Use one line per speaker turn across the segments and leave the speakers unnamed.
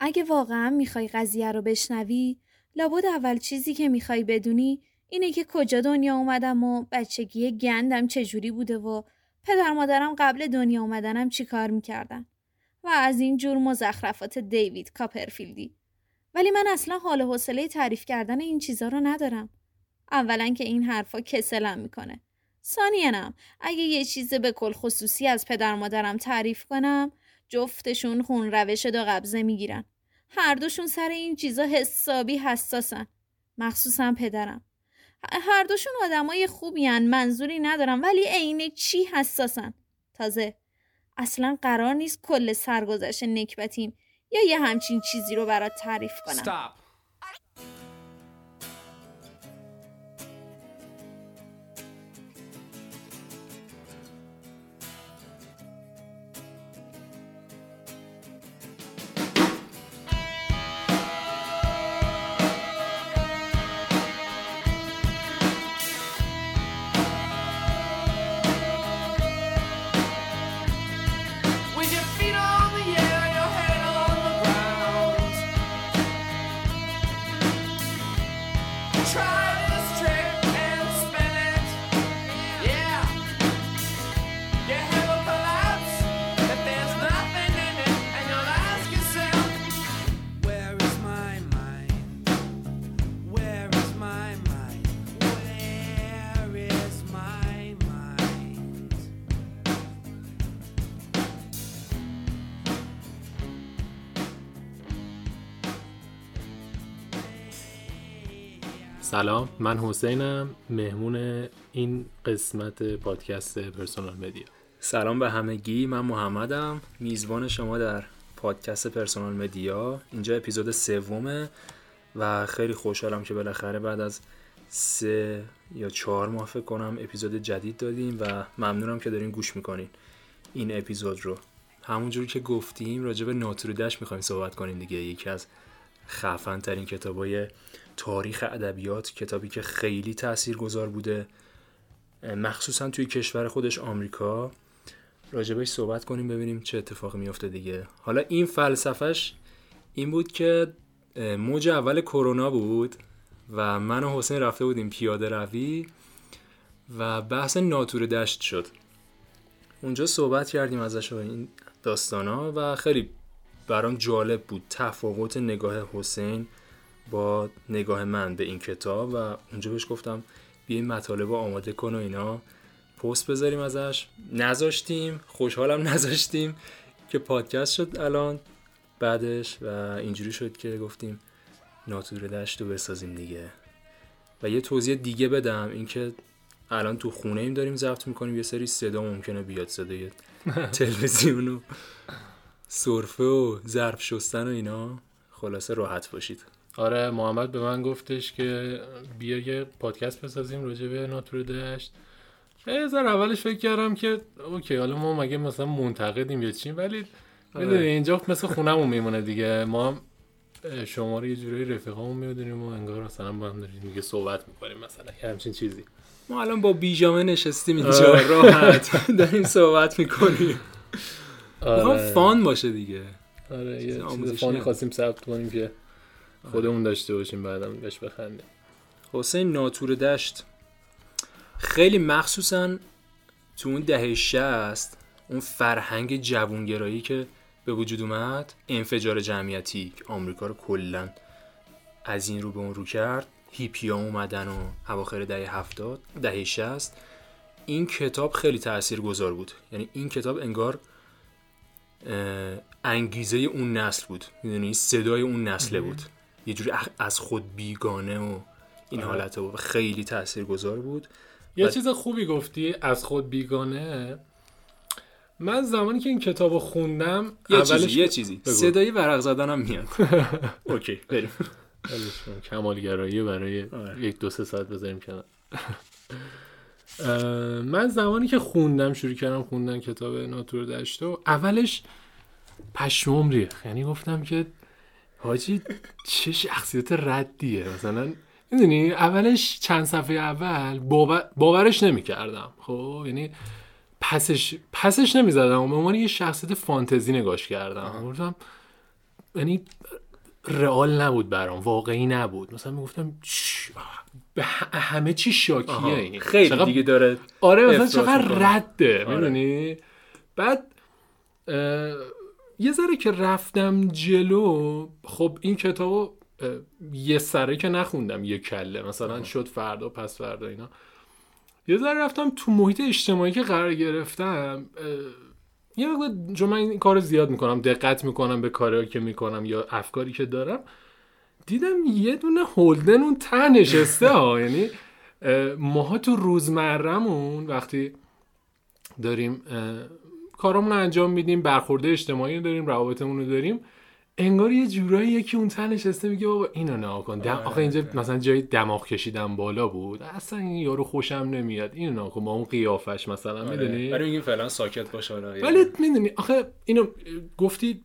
اگه واقعا می‌خوای قضیه رو بشنوی لابد اول چیزی که می‌خوای بدونی اینه که کجا دنیا اومدم و بچگی گندم چجوری بوده و پدر مادرم قبل دنیا اومدنم چی کار می‌کردن و از این جور مزخرفات دیوید کاپرفیلدی. ولی من اصلا حال حوصله تعریف کردن این چیزا رو ندارم. اولا که این حرفا کسلم می‌کنه. ثانیاً اگه یه چیز به کل خصوصی از پدر مادرم تعریف کنم جفتشون خون روش دو قبضه می‌گیرن. هر دوشون سر این چیزا حسابی حساسن. مخصوصا پدرم. هر دوشون آدمای خوبی منظوری ندارم ولی عین چی حساسن. تازه اصلا قرار نیست کل سرگذشت نکبتیم یا یه همچین چیزی رو برات تعریف کنم.
سلام من حسینم مهمون این قسمت پادکست پرسونال مدیا.
سلام به همگی من محمدم میزبان شما در پادکست پرسونال مدیا. اینجا اپیزود سومه و خیلی خوشحالم که بالاخره بعد از سه یا چهار ماه فکر کنم اپیزود جدید دادیم و ممنونم که دارین گوش می‌کنین این اپیزود رو. همونجوری که گفتیم راجع به ناتوریدش می‌خوایم صحبت کنیم دیگه. یکی از خفن ترین کتابای تاریخ ادبیات کتابی که خیلی تأثیر گذار بوده مخصوصا توی کشور خودش آمریکا. راجبش صحبت کنیم ببینیم چه اتفاقی میفته دیگه. حالا این فلسفهش این بود که موج اول کرونا بود و من و حسین رفته بودیم پیاده روی و بحث ناتور دشت شد. اونجا صحبت کردیم ازش این داستانا و خیلی برام جالب بود تفاوت نگاه حسین با نگاه من به این کتاب و اونجا بهش گفتم بیا این مطالب آماده کن و اینا. پست بذاریم ازش. نذاشتیم خوشحالم نذاشتیم که پادکست شد الان. بعدش و اینجوری شد که گفتیم ناتور دشت رو بسازیم دیگه. و یه توضیح دیگه بدم اینکه الان تو خونه ایم داریم ضبط می‌کنیم یه سری صدا ممکنه بیاد صدای تلویزیون و سرفه و ظرف شستن و اینا. خلاصه راحت باشید.
آره محمد به من گفتش که بیا یه پادکست بسازیم راجع به ناتور دشت. یه اولش فکر کردم که اوکی حالا ما مگه مثلا منتقدیم یا چیم ولی می‌دونی آره. اینجا مثل خونمون میمونه دیگه. ما هم شما رو یه جوری رفیقامون می‌دونیم و انگار مثلا با هم داریم دیگه صحبت می‌کنیم مثلا یه همچین چیزی.
ما الان با بیجامه نشستیم اینجا. آره. راحت. داریم صحبت می‌کنیم. آره. فان باشه دیگه.
آره یه فانی خواستیم ثبت کنیم که خودمون داشته باشیم بعدم بهش بخندیم.
حسین ناتور دشت. خیلی مخصوصا تو اون دهه شست اون فرهنگ جوونگرایی که به وجود اومد انفجار جمعیتی که آمریکا رو کلا از این رو به اون رو کرد. هیپیا اومدن و اواخر دهه هفتاد دهه شست. این کتاب خیلی تأثیر گذار بود. یعنی این کتاب انگار انگیزه اون نسل بود. می‌دونی؟ صدای اون نسله بود. یه جوری از خود بیگانه و این آره. حالت و خیلی گذار بود.
یه چیز خوبی گفتی از خود بیگانه؟ من زمانی که این کتاب خوندم
یه اولش چیزی, یه چیزی. صدای ورق زدنم میاد. اوکی بریم.
کمالگرایی برای آره. یک دو سه ساعت بذاریم کنار. من زمانی که خوندم شروع کردم خوندن کتاب ناتور دشتو اولش پشمام ریخ یعنی گفتم که حاجی چه شخصیت ردیه؟ مثلا می‌دونی اولش چند صفحه اول باور... باورش نمی‌کردم. خب یعنی پسش پسش نمی‌زدم. به عنوان یه شخصیت فانتزی نگاش کردم. گفتم یعنی رئال نبود برام واقعی نبود. مثلا می‌گفتم به همه چی شاکیه این.
خیلی چقدر... دیگه داره
آره مثلا چقدر رده آره. می‌دونی؟ بعد یه ذره که رفتم جلو خب این کتابو یه سره که نخوندم یه کله مثلا شد فردا پس فردا اینا. یه ذره رفتم تو محیط اجتماعی که قرار گرفتم یه وقت چون من این کار زیاد می‌کنم دقت می‌کنم به کاری که می‌کنم یا افکاری که دارم دیدم یه دونه هولدن اون ته نشسته ها. یعنی ماها تو روزمرمون وقتی داریم کارامون رو انجام میدیم برخورده اجتماعی داریم روابطمون رو داریم. انگار یه جورایی یکی اون تن نشسته میگه بابا اینو نه کن. دم... آخه اینجا مثلا جای دماغ کشیدن بالا بود. اصلا این یارو خوشم نمیاد. اینو نه کن با اون قیافش مثلا آره. می‌دونی؟
ولی میگیم فعلا ساکت باش
آره ولی می‌دونی آخه اینو گفتی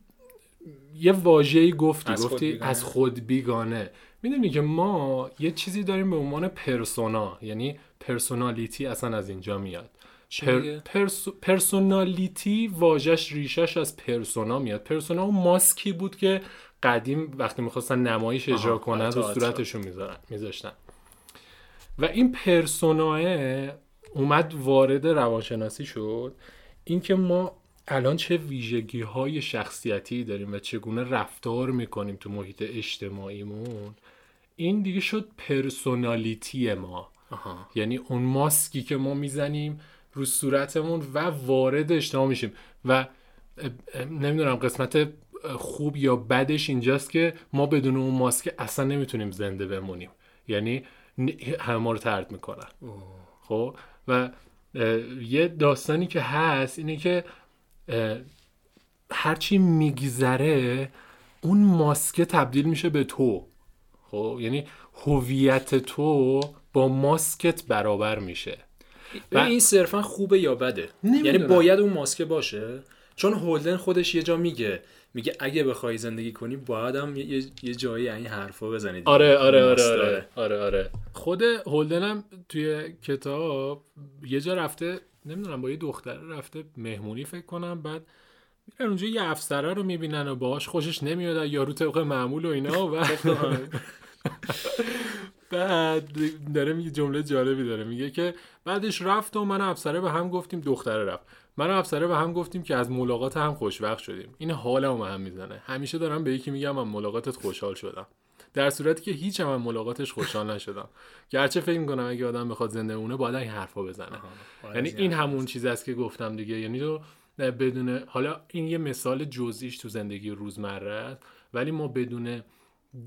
یه واژه‌ای گفتی از گفتی خود از خود بیگانه. می‌دونی که ما یه چیزی داریم به عنوان پرسونا یعنی personality اصلا از اینجا میاد. پر، پرس، personality واژش ریشش از پرسونا میاد. پرسونا اون ماسکی بود که قدیم وقتی می‌خواستن نمایش اجرا کنن رو صورتشون میذاشتن. و این پرسوناه اومد وارد روانشناسی شد. اینکه ما الان چه ویژگی های شخصیتی داریم و چگونه رفتار می‌کنیم تو محیط اجتماعیمون این دیگه شد پرسونالیتی ما. یعنی اون ماسکی که ما می‌زنیم رو صورتمون و وارد اجتماع میشیم. و نمی‌دونم قسمت خوب یا بدش اینجاست که ما بدون اون ماسک اصلا نمی‌تونیم زنده بمونیم. یعنی همه ما رو ترد می‌کنن. خب؟ و یه داستانی که هست اینه که هرچی میگذره اون ماسکه تبدیل میشه به تو. خب؟ یعنی هویت تو با ماسکت برابر میشه.
و این صرفا خوبه یا بده؟ یعنی باید اون ماسکه باشه؟ چون هولدن خودش یه جا میگه میگه اگه بخوای زندگی کنی باید هم یه, یه جایی این حرفا بزنید
آره آره آره آره, آره آره. خود هولدن هم توی کتاب یه جا رفته نمی‌دونم با یه دختر رفته مهمونی فکر کنم بعد میرن اونجا یه افسره رو می‌بینن و باهاش خوشش نمیاد یارو طبق معمول و اینا و بعد داره میگه جمله جالبی داره. میگه که بعدش رفت و من افسره به هم گفتیم دختره رفت. من افسره به هم گفتیم که از ملاقات هم خوشوقت شدیم. این حالمو هم می‌زنه. همیشه دارم به یکی میگم من ملاقاتت خوشحال شدم. در صورتی که هیچ هم ملاقاتش خوشحال نشدم. گرچه فکر می‌کنم اگه آدم بخواد زنده مونه باید این حرفا بزنه. یعنی این همون چیز است که گفتم دیگه. یعنی تو بدون حالا این یه مثال جزئیش تو زندگی روزمره است. ولی ما بدون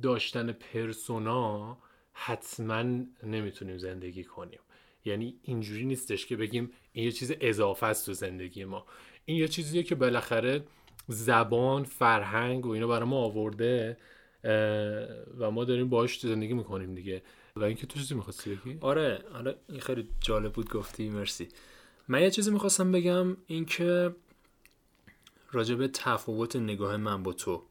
داشتن پرسونا حتما نمی‌تونیم زندگی کنیم. یعنی اینجوری نیستش که بگیم این یه چیز اضافه است تو زندگی ما. این یه چیزیه که بالاخره زبان فرهنگ و اینا برای ما آورده و ما داریم باهاش زندگی می‌کنیم دیگه. و اینکه تو چیزی می‌خواستی بگی؟
آره آره این خیلی جالب بود گفتی مرسی. من یه چیزی می‌خواستم بگم اینکه راجب تفاوت نگاه من با تو.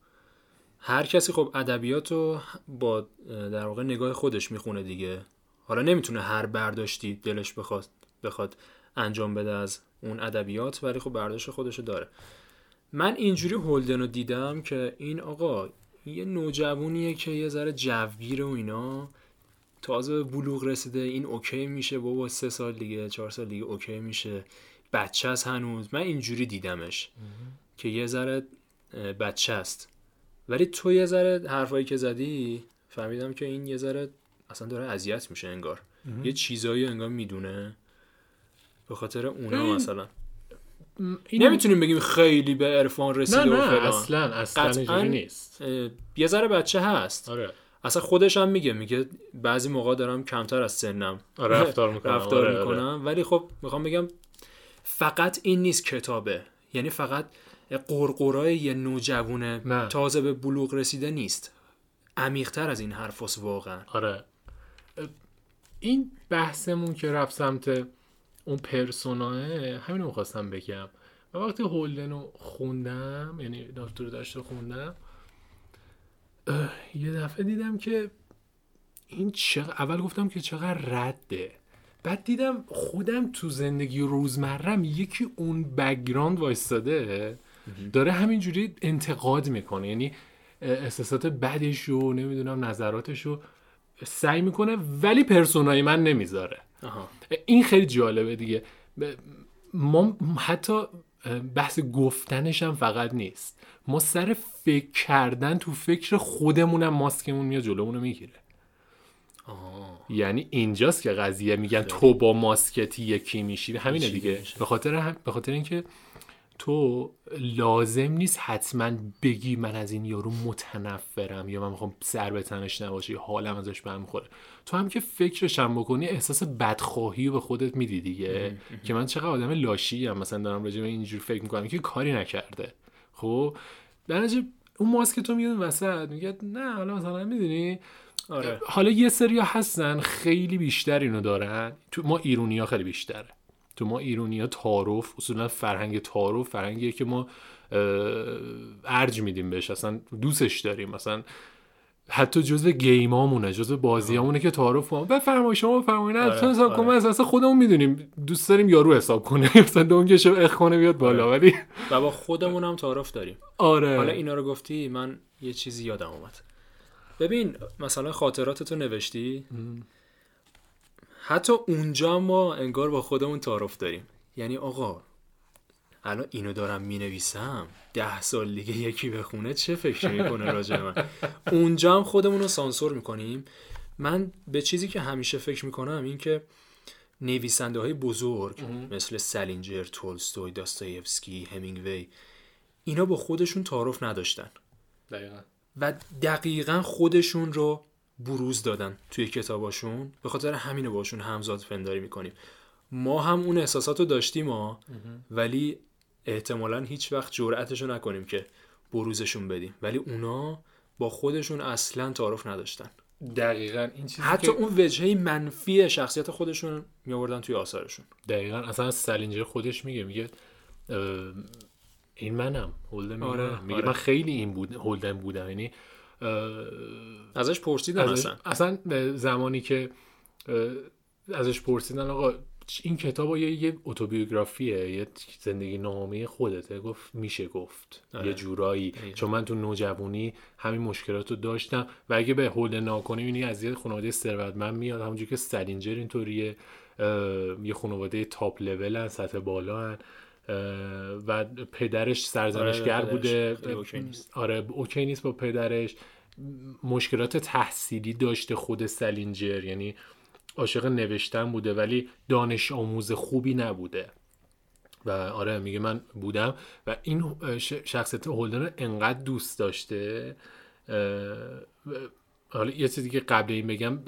هر کسی خب ادبیات رو با در واقع نگاه خودش می‌خونه دیگه. حالا نمی‌تونه هر برداشتی دلش بخواد بخواد انجام بده از اون ادبیات ولی خب برداشت خودشو داره. من اینجوری هولدن رو دیدم که این آقا یه نوجوونیه که یه ذره جوگیره و اینا تازه به بلوغ رسیده این اوکی میشه بابا سه سال دیگه چهار سال دیگه اوکی میشه بچه است هنوز. من اینجوری دیدمش که یه ذره بچه است. ولی تو یه ذره حرفایی که زدی فهمیدم که این یه ذره اصلا داره اذیت میشه انگار. یه چیزایی انگار می‌دونه. به خاطر اونا مثلا. نمی‌تونیم بگیم خیلی به عرفان رسیده
نه نه و اصلا اصلا نیست.
یه ذره بچه هست.
آره.
اصلا خودش هم میگه میگه بعضی موقع دارم کمتر از سنم.
آره رفتار می‌کنم,
رفتار آره می‌کنم. آره. ولی خب می‌خوام بگم فقط این نیست کتابه. یعنی فقط قرقرای یه نوجوونه. تازه به بلوغ رسیده نیست. عمیقتر از این حرف واقعا.
آره. این بحثمون که رفت سمت اون پرسوناه همین رو می‌خواستم بگم. و وقتی هولدن رو خوندم یعنی دکتر داشته خوندم یه دفعه دیدم که این چقدر اول گفتم که چقدر رده. بعد دیدم خودم تو زندگی روزمرم یکی اون بگراند وایستاده. داره همینجوری انتقاد می‌کنه. یعنی احساسات بدش رو نمی‌دونم نظراتش رو سعی می‌کنه ولی پرسونای من نمی‌ذاره.
آها.
این خیلی جالبه دیگه. ما حتی بحث گفتنش هم فقط نیست. ما سر فکر کردن تو فکر خودمونم ماسکمون میاد جلومونو می‌گیره.
آها
یعنی اینجاست که قضیه میگن تو با ماسکتی یکی میشی. همینه دیگه. به خاطر هم... به خاطر اینکه تو لازم نیست حتما بگی من از این یارو متنفرم یا من می‌خوام سر به تنش نباشه یا حالم ازش به می‌خوره تو هم که فکرش هم بکنی احساس بدخواهی رو به خودت میدی دیگه. که من چقدر آدم لاشی هم مثلا دارم راجع به اینجور فکر می‌کنم که کاری نکرده. خب؟ در نتیجه اون ماسک تو میاد وسط میگه نه حالا مثلا می‌دونی؟
آره.
حالا یه سری هستن خیلی بیشتر اینو دارن. تو ما ایرونی ها خیلی بیشتره. تو ما ایرونی ها تعارف اصولا فرهنگ تعارف فرهنگیه که ما ارج میدیم بهش. اصلا دوستش داریم. مثلا حتی جزء گیمامونه جزء بازیامونه که تعارف ما. بفرمایید شما بفرمایید نه.
آره،
تو حساب کن.
آره.
من اصلا خودمون می‌دونیم. دوست داریم یارو حساب کنه. مثلا دونگش اخ کنه بیاد بالا. ولی
و با خودمون هم تعارف داریم.
آره.
حالا اینا رو گفتی من یه چیزی یادم اومد. ببین مثلا خاطراتتو نوشتی؟ حتی اونجا ما انگار با خودمون تعارف داریم. یعنی آقا الان اینو دارم می نویسم ده سال دیگه یکی بخونه چه فکر می‌کنه راجع من؟ اونجا هم خودمون رو سانسور می‌کنیم. من به چیزی که همیشه فکر می‌کنم این که نویسنده های بزرگ مثل سلینجر، تولستوی، داستایفسکی، همینگوی اینا با خودشون تعارف نداشتن.
دقیقا.
و دقیقا خودشون رو بروز دادن توی کتاباشون. به خاطر همینو باشون همزاد پنداری می‌کنیم. ما هم اون احساسات رو داشتیم ما ولی احتمالا هیچ وقت جرأتش رو نکنیم که بروزشون بدیم. ولی اونا با خودشون اصلا تعارف نداشتن.
دقیقا این چیزی
حتی
که
اون وجهه منفی شخصیت خودشون میآوردن توی آثارشون.
دقیقا اصلا سلینجر خودش میگه میگه این منم هولدن
آره،
میگه
آره.
من خیلی این بود هولدن بودم. یعنی
ازش پرسیدن
ازش-
اصلا.
اصلا به زمانی که ازش پرسیدن آقا این کتاب یه, یه autobiography ه یه زندگی نامه خودته. گفت میشه گفت.
آره.
یه جورایی. چون من تو نوجوانی همین مشکلات رو داشتم. و اگه به هولدن نگا کنی اینی از یه خانواده ثروتمند میاد. همونجور که سلینجر اینطوریه. یه خانواده top level سطح بالا هن. و پدرش سرزنشگر
آره،
بوده.
OK نیست.
آره OK نیست با پدرش. مشکلات تحصیلی داشته خود سلینجر. یعنی عاشق نوشتن بوده ولی دانش آموز خوبی نبوده. و آره میگه من بودم. و این شخصیت هولدن رو انقدر دوست داشته حالا یه چیزی که قبل این بگم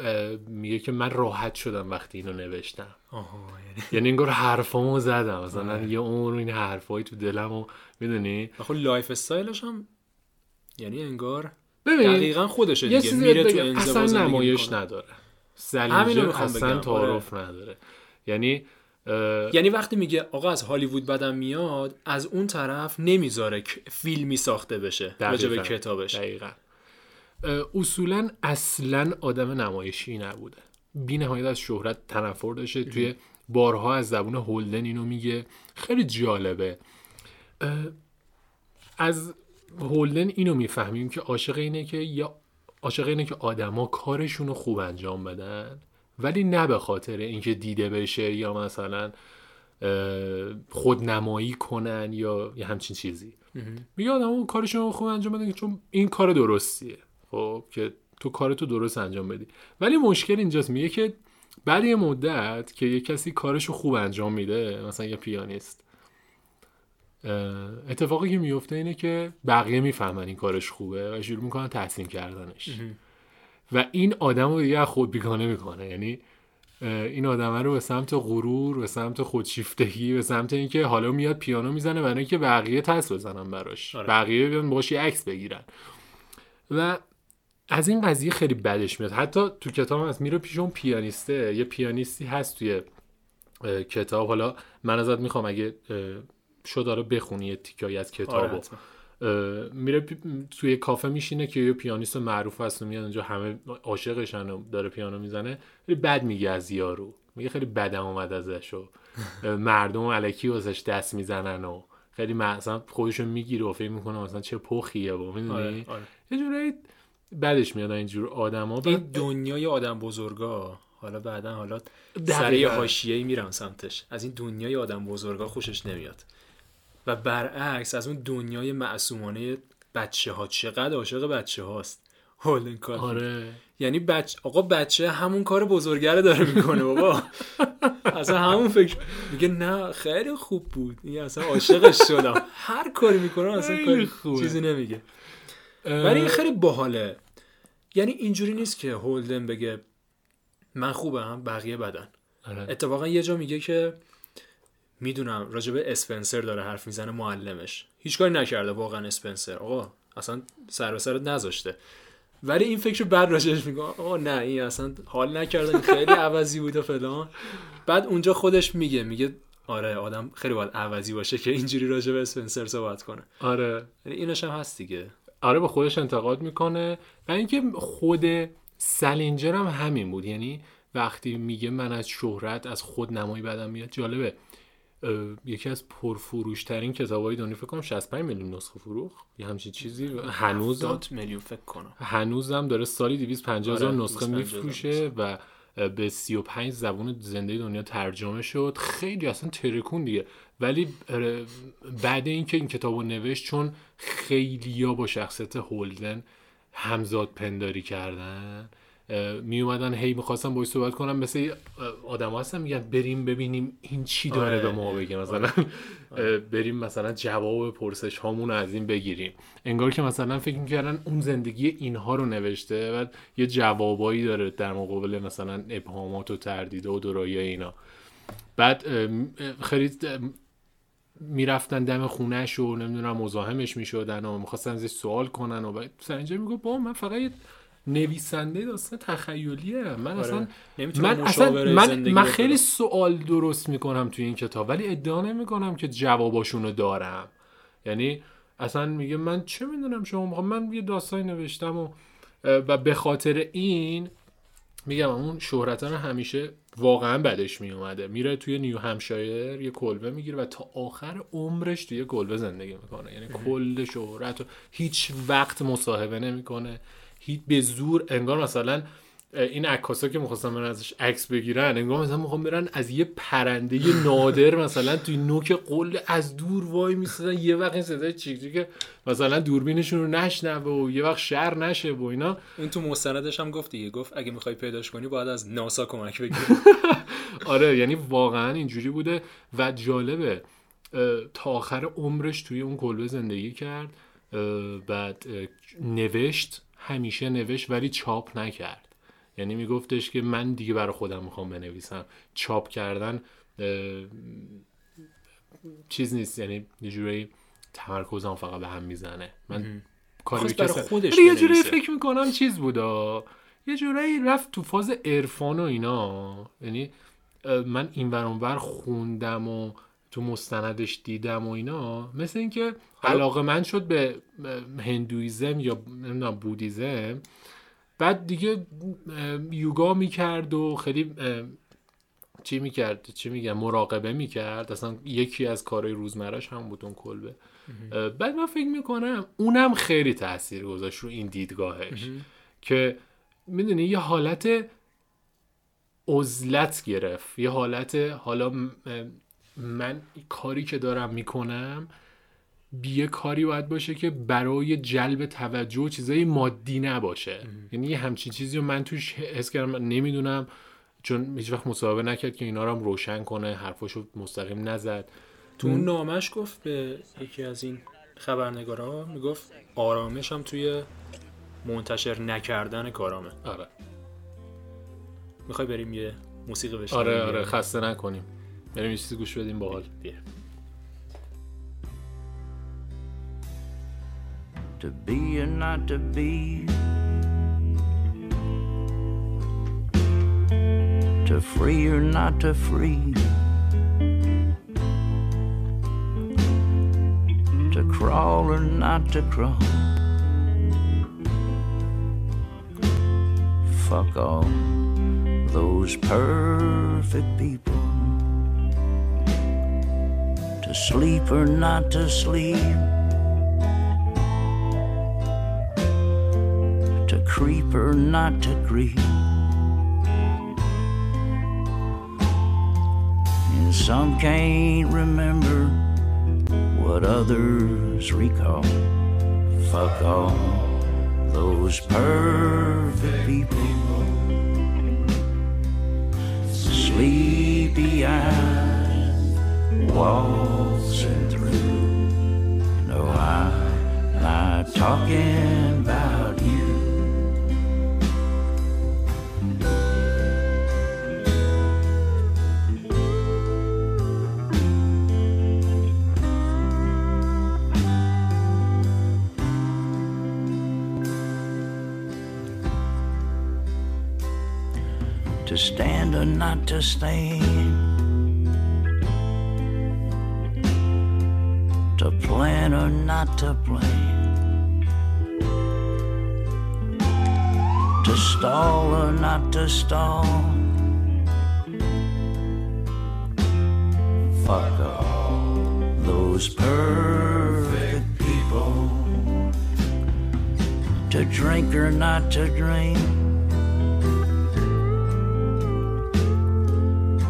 میگه که من راحت شدم وقتی اینو نوشتم.
آها یعنی؟
یعنی انگار حرفامو زدم. مثلا یه عمر این حرفایی تو دلم و می‌دونی
خب lifestyle ش هم یعنی انگار
ببین
دقیقا خودشه
یه
دیگه.
چیزی
میره تو
اصلا نمایش. نداره.
می‌خوام
اصلا
بگم،
تعارف نداره. یعنی
یعنی وقتی میگه آقا از هالیوود بدم میاد از اون طرف نمی‌ذاره که فیلمی ساخته بشه راجع به. کتابش.
دقیقا. اصولا اصلا آدم نمایشی نبوده. بی نهایت از شهرت تنفر داشته. توی بارها از زبون هولدن اینو میگه. خیلی جالبه. از هولدن اینو می‌فهمیم که عاشق اینه که یا عاشق اینه که آدما کارشون رو خوب انجام بدن ولی نه به خاطر اینکه دیده بشه یا مثلا خودنمایی کنن یا یه همچین چیزی. میگه آدم کارشون رو خوب انجام بدن چون این کار درستیه. خب که تو کارتو درست انجام بدی. ولی مشکل اینجاست میگه که بعد یه مدت که یه کسی کارشو خوب انجام میده مثلا یه پیانیست اتفاقی که میفته اینه که بقیه می‌فهمن این کارش خوبه و شروع می‌کنن تحسین کردنش. و این آدم رو دیگه خود بیگانه می‌کنه. یعنی این آدم رو به سمت غرور به سمت خودشیفتگی به سمت اینکه حالا میاد پیانو می‌زنه برای اینکه بقیه تس بزنن براش.
آره.
بقیه بیان باش یه عکس بگیرن. و از این قضیه خیلی بدش میاد. حتی تو کتاب هست. میره پیش اون پیانیسته. یه پیانیستی هست توی کتاب. حالا من ازت می‌خوام اگه شد داره بخونی یه تیکایی از
آره
کتابو. اه، میره پی- توی کافه میشینه که یه پیانیست معروف هست و میاد اونجا همه عاشقشن و داره پیانو می‌زنه. خیلی بد میگه از یارو. میگه خیلی بدم اومد ازش و مردم علکی واسش دست می‌زنن و خیلی مثلا خودشو می‌گیره و فکر می‌کنه مثلا چه پخیه و می‌دونی؟
آره، آره.
یه جورایی بعدش میاد اینجور آدما
این دنیای آدم بزرگا حالا بعدا حالا. سر یه حاشیه‌ای میرم سمتش. از این دنیای آدم بزرگا خوشش نمیاد. و برعکس از اون دنیای معصومانه بچه ها چقدر عاشق بچه هاست کافی
آره.
یعنی بچ... آقا بچه همون کار بزرگره داره می‌کنه بابا. اصلا همون فکر میگه نه خیلی خوب بود. این اصلا عاشقش شدم. هر کاری می‌کنه اصلا کاری
خوبه.
چیزی نمیگه. ولی خیلی باحاله. یعنی اینجوری نیست که هولدن بگه من خوبم بقیه بدن.
آره.
اتفاقا یه جا میگه که می‌دونم راجب اسپنسر داره حرف می‌زنه معلمش. هیچ کاری نکرده واقعا اسپنسر. آقا اصلا سر به سرت نذاشته. ولی این فکر بعد راجبش میگه آقا نه این اصلا حال نکرده این خیلی عوضی بود و فلان. بعد اونجا خودش میگه میگه آره آدم خیلی باید عوضی باشه که اینجوری راجب اسپنسر صحبت کنه.
آره.
یعنی اینش هم هست دیگه.
آره به خودش انتقاد می‌کنه. و اینکه خود سلینجر هم همین بود. یعنی وقتی میگه من از شهرت از خود نمایی بدم میاد جالبه. یکی از پرفروشترین کتابای دنیا فکر کنم 65 میلیون نسخه فروخت. یه همچین چیزی. هنوز
70 میلیون فکر کنم.
هنوزم داره سالی 250 هزار
آره،
نسخه
250,000
میفروشه و به 35 زبون زنده دنیا ترجمه شد. خیلی اصلا ترکون دیگه. ولی بعد اینکه این کتابو نوشت چون خیلیا با شخصیت هولدن همزاد پنداری کردن. می اومدن هی می‌خواستم باید صحبت کنم مثل آدم هستن میگن بریم ببینیم این چی داره
آره.
به ما بگه مثلا. اه، بریم مثلا جواب پرسش هامون از این بگیریم. انگار که مثلا فکر می‌کردن اون زندگی اینها رو نوشته و یه جوابایی داره در مقابل مثلا ابهامات و تردید و دورایی اینا. بعد خیلی می‌رفتن دم خونهش و نمی‌دونم مزاحمش می‌شدن و می‌خواستن ازش سوال کنن و بعد سرنجه میگو با من فقط یه نویسنده داستان تخیلیه من
آره.
اصلا من اصلا من, من. خیلی سوال درست می‌کنم توی این کتاب ولی ادعا نمی‌کنم که جواباشونو دارم یعنی اصلا میگه من چه می‌دونم شما من یه داستانی نوشتم و و به خاطر این میگم اون شهرت رو همیشه واقعا بدش میومده میره توی نیو همشایر یه کلبه می‌گیره و تا آخر عمرش توی کلبه زندگی می‌کنه. یعنی کل شهرت رو هیچ وقت مصاحبه نمی‌کنه. هیچ به زور انگار مثلا این عکاسا که می‌خواستن برن ازش عکس بگیرن انگار مثلا می‌خوام برن از یه پرنده نادر مثلا توی نوک قله از دور وای میستدن یه وقت این صدای چیک چیک مثلا دوربینشون رو نشنوه و یه وقت شر نشه و اینا.
اون تو مستندش هم گفت دیگه گفت اگه می‌خوای پیداش کنی باید از ناسا کمک بگیری.
آره یعنی واقعا اینجوری بوده و جالبه. تا آخر عمرش توی اون کلبه زندگی کرد بعد نوشت همیشه نوشت ولی چاپ نکرد. یعنی میگفتش که من دیگه برای خودم می‌خوام بنویسم. چاپ کردن چیز نیست. یعنی یه جوری تمرکزم فقط به هم می‌زنه. من کاری به
برای خودش
یه جوری. فکر می‌کنم چیز بودا. یه جورایی رفت تو فاز عرفان و اینا. یعنی من این ور خوندم و تو مستندش دیدم و اینا. مثل اینکه علاقه من شد به هندویزم یا نمی‌دونم بودیزم. بعد دیگه یوگا می‌کرد و خیلی چی می‌کرد؟ چی میگم مراقبه می‌کرد. اصلا یکی از کارهای روزمرش هم بود اون کلبه. بعد من فکر می‌کنم اونم خیلی تاثیر گذاشت رو این دیدگاهش. که می‌دونی یه حالت عزلت گرفت. یه حالت حالا من کاری که دارم می‌کنم بیه کاری باید باشه که برای جلب توجه و چیزای مادی نباشه. یعنی یه همچین چیزی رو من توش حس کردم نمی‌دونم چون هیچ وقت مصاحبه نکرد که اینا رو هم روشن کنه حرفاشو مستقیم نزد.
تو اون نامش گفت به یکی از این خبرنگارا می‌گفت آرامش هم توی منتشر نکردن کارامه.
آره.
می‌خوای بریم یه موسیقی بشنویم؟
آره آره خسته نکنیم. بریم یه چیزی گوش بدیم باحال.
بیا.
To be or not to be. To free or not to free. To crawl or not to crawl. Fuck all those perfect people. To
sleep or not to sleep, creep or not to creep. And some can't remember what others recall. Fuck all those perfect people. Sleepy eyes waltzing through. No, I'm not talking about to stand or not to stand, to plan or not to plan, to stall or not to stall. Fuck all those perfect people. To drink or not to drink.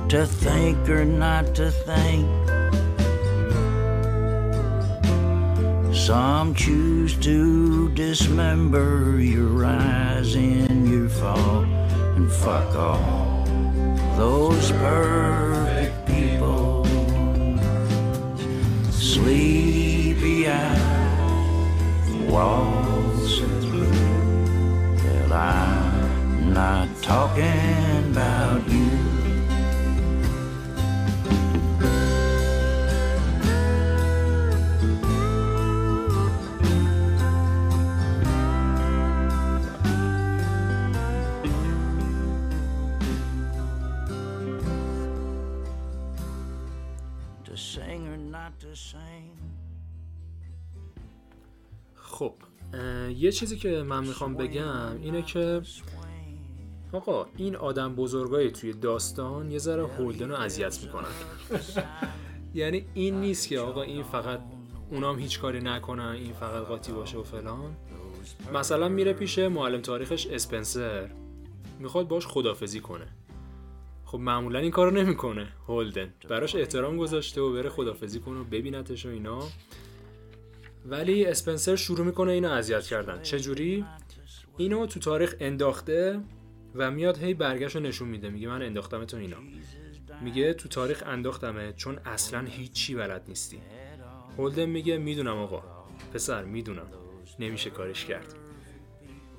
To think or not to think. Some choose to dismember your rise and your fall, and fuck all those perfect people. Sleepy eyes waltzing through. Well, I'm not talking about you.
یه چیزی که من می‌خوام بگم اینه که آقا این آدم بزرگایی توی داستان یه ذره هولدن رو اذیت می‌کنن. یعنی این نیست که آقا این فقط اونام هیچ کاری نکنن این فقط قاطی باشه و فلان. مثلا میره پیش معلم تاریخش اسپنسر. می‌خواد باش خدافزی کنه. خب معمولا این کارو نمی‌کنه هولدن. براش احترام گذاشته و بره خدافزی کنه و ببینتش و اینا. ولی اسپنسر شروع می‌کنه اینو اذیت کردن. چجوری؟ اینو تو تاریخ انداخته و میاد هی برگشت رو نشون میده. میگه من انداختم تو اینا. میگه تو تاریخ انداختمه چون اصلا هیچی بلد نیستی. هولدن میگه می‌دونم آقا. پسر می‌دونم. نمیشه کارش کرد.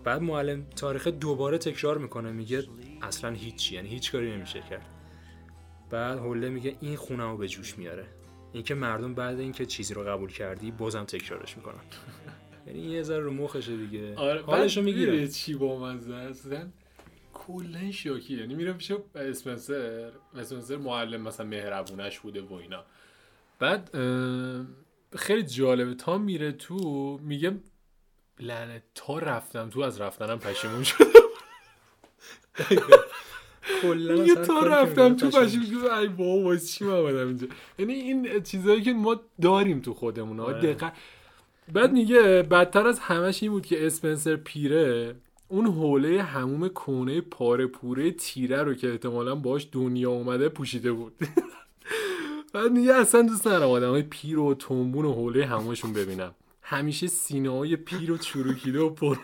بعد معلم تاریخ دوباره تکرار می‌کنه. میگه اصلا هیچی. یعنی هیچ کاری نمیشه کرد. بعد هولدن میگه این خونمو به جوش میاره. اینکه مردم بعد اینکه چیزی رو قبول کردی بازم تکرارش می‌کنن. یعنی یه ذره رو مخشه دیگه.
آره
حالشو می‌گیره.
چی با مزه زن کلا شوکی یعنی میره پیش اسپنسر اسپنسر معلم مثلا مهربونش بوده و اینا. بعد خیلی جالبه. تا میره تو میگه لعنت تا رفتم تو از رفتنم پشیمون شدم.
کلا اصلا
تا رفتم تو
پشیمون
شدم ای بابا واسه چی من اومدم اینجا؟ یعنی این چیزایی که ما داریم تو خودمون ها
آره.
دقت بعد میگه بدتر از همش این بود که اسپنسر پیره اون حوله هموم کونه پاره پوره تیره رو که احتمالا باش دنیا اومده پوشیده بود. بعد میگه اصلا دوست ندارم آدم های پیر و تنبون و حوله همشون ببینم. همیشه سینه های پیر و چروکیده و پر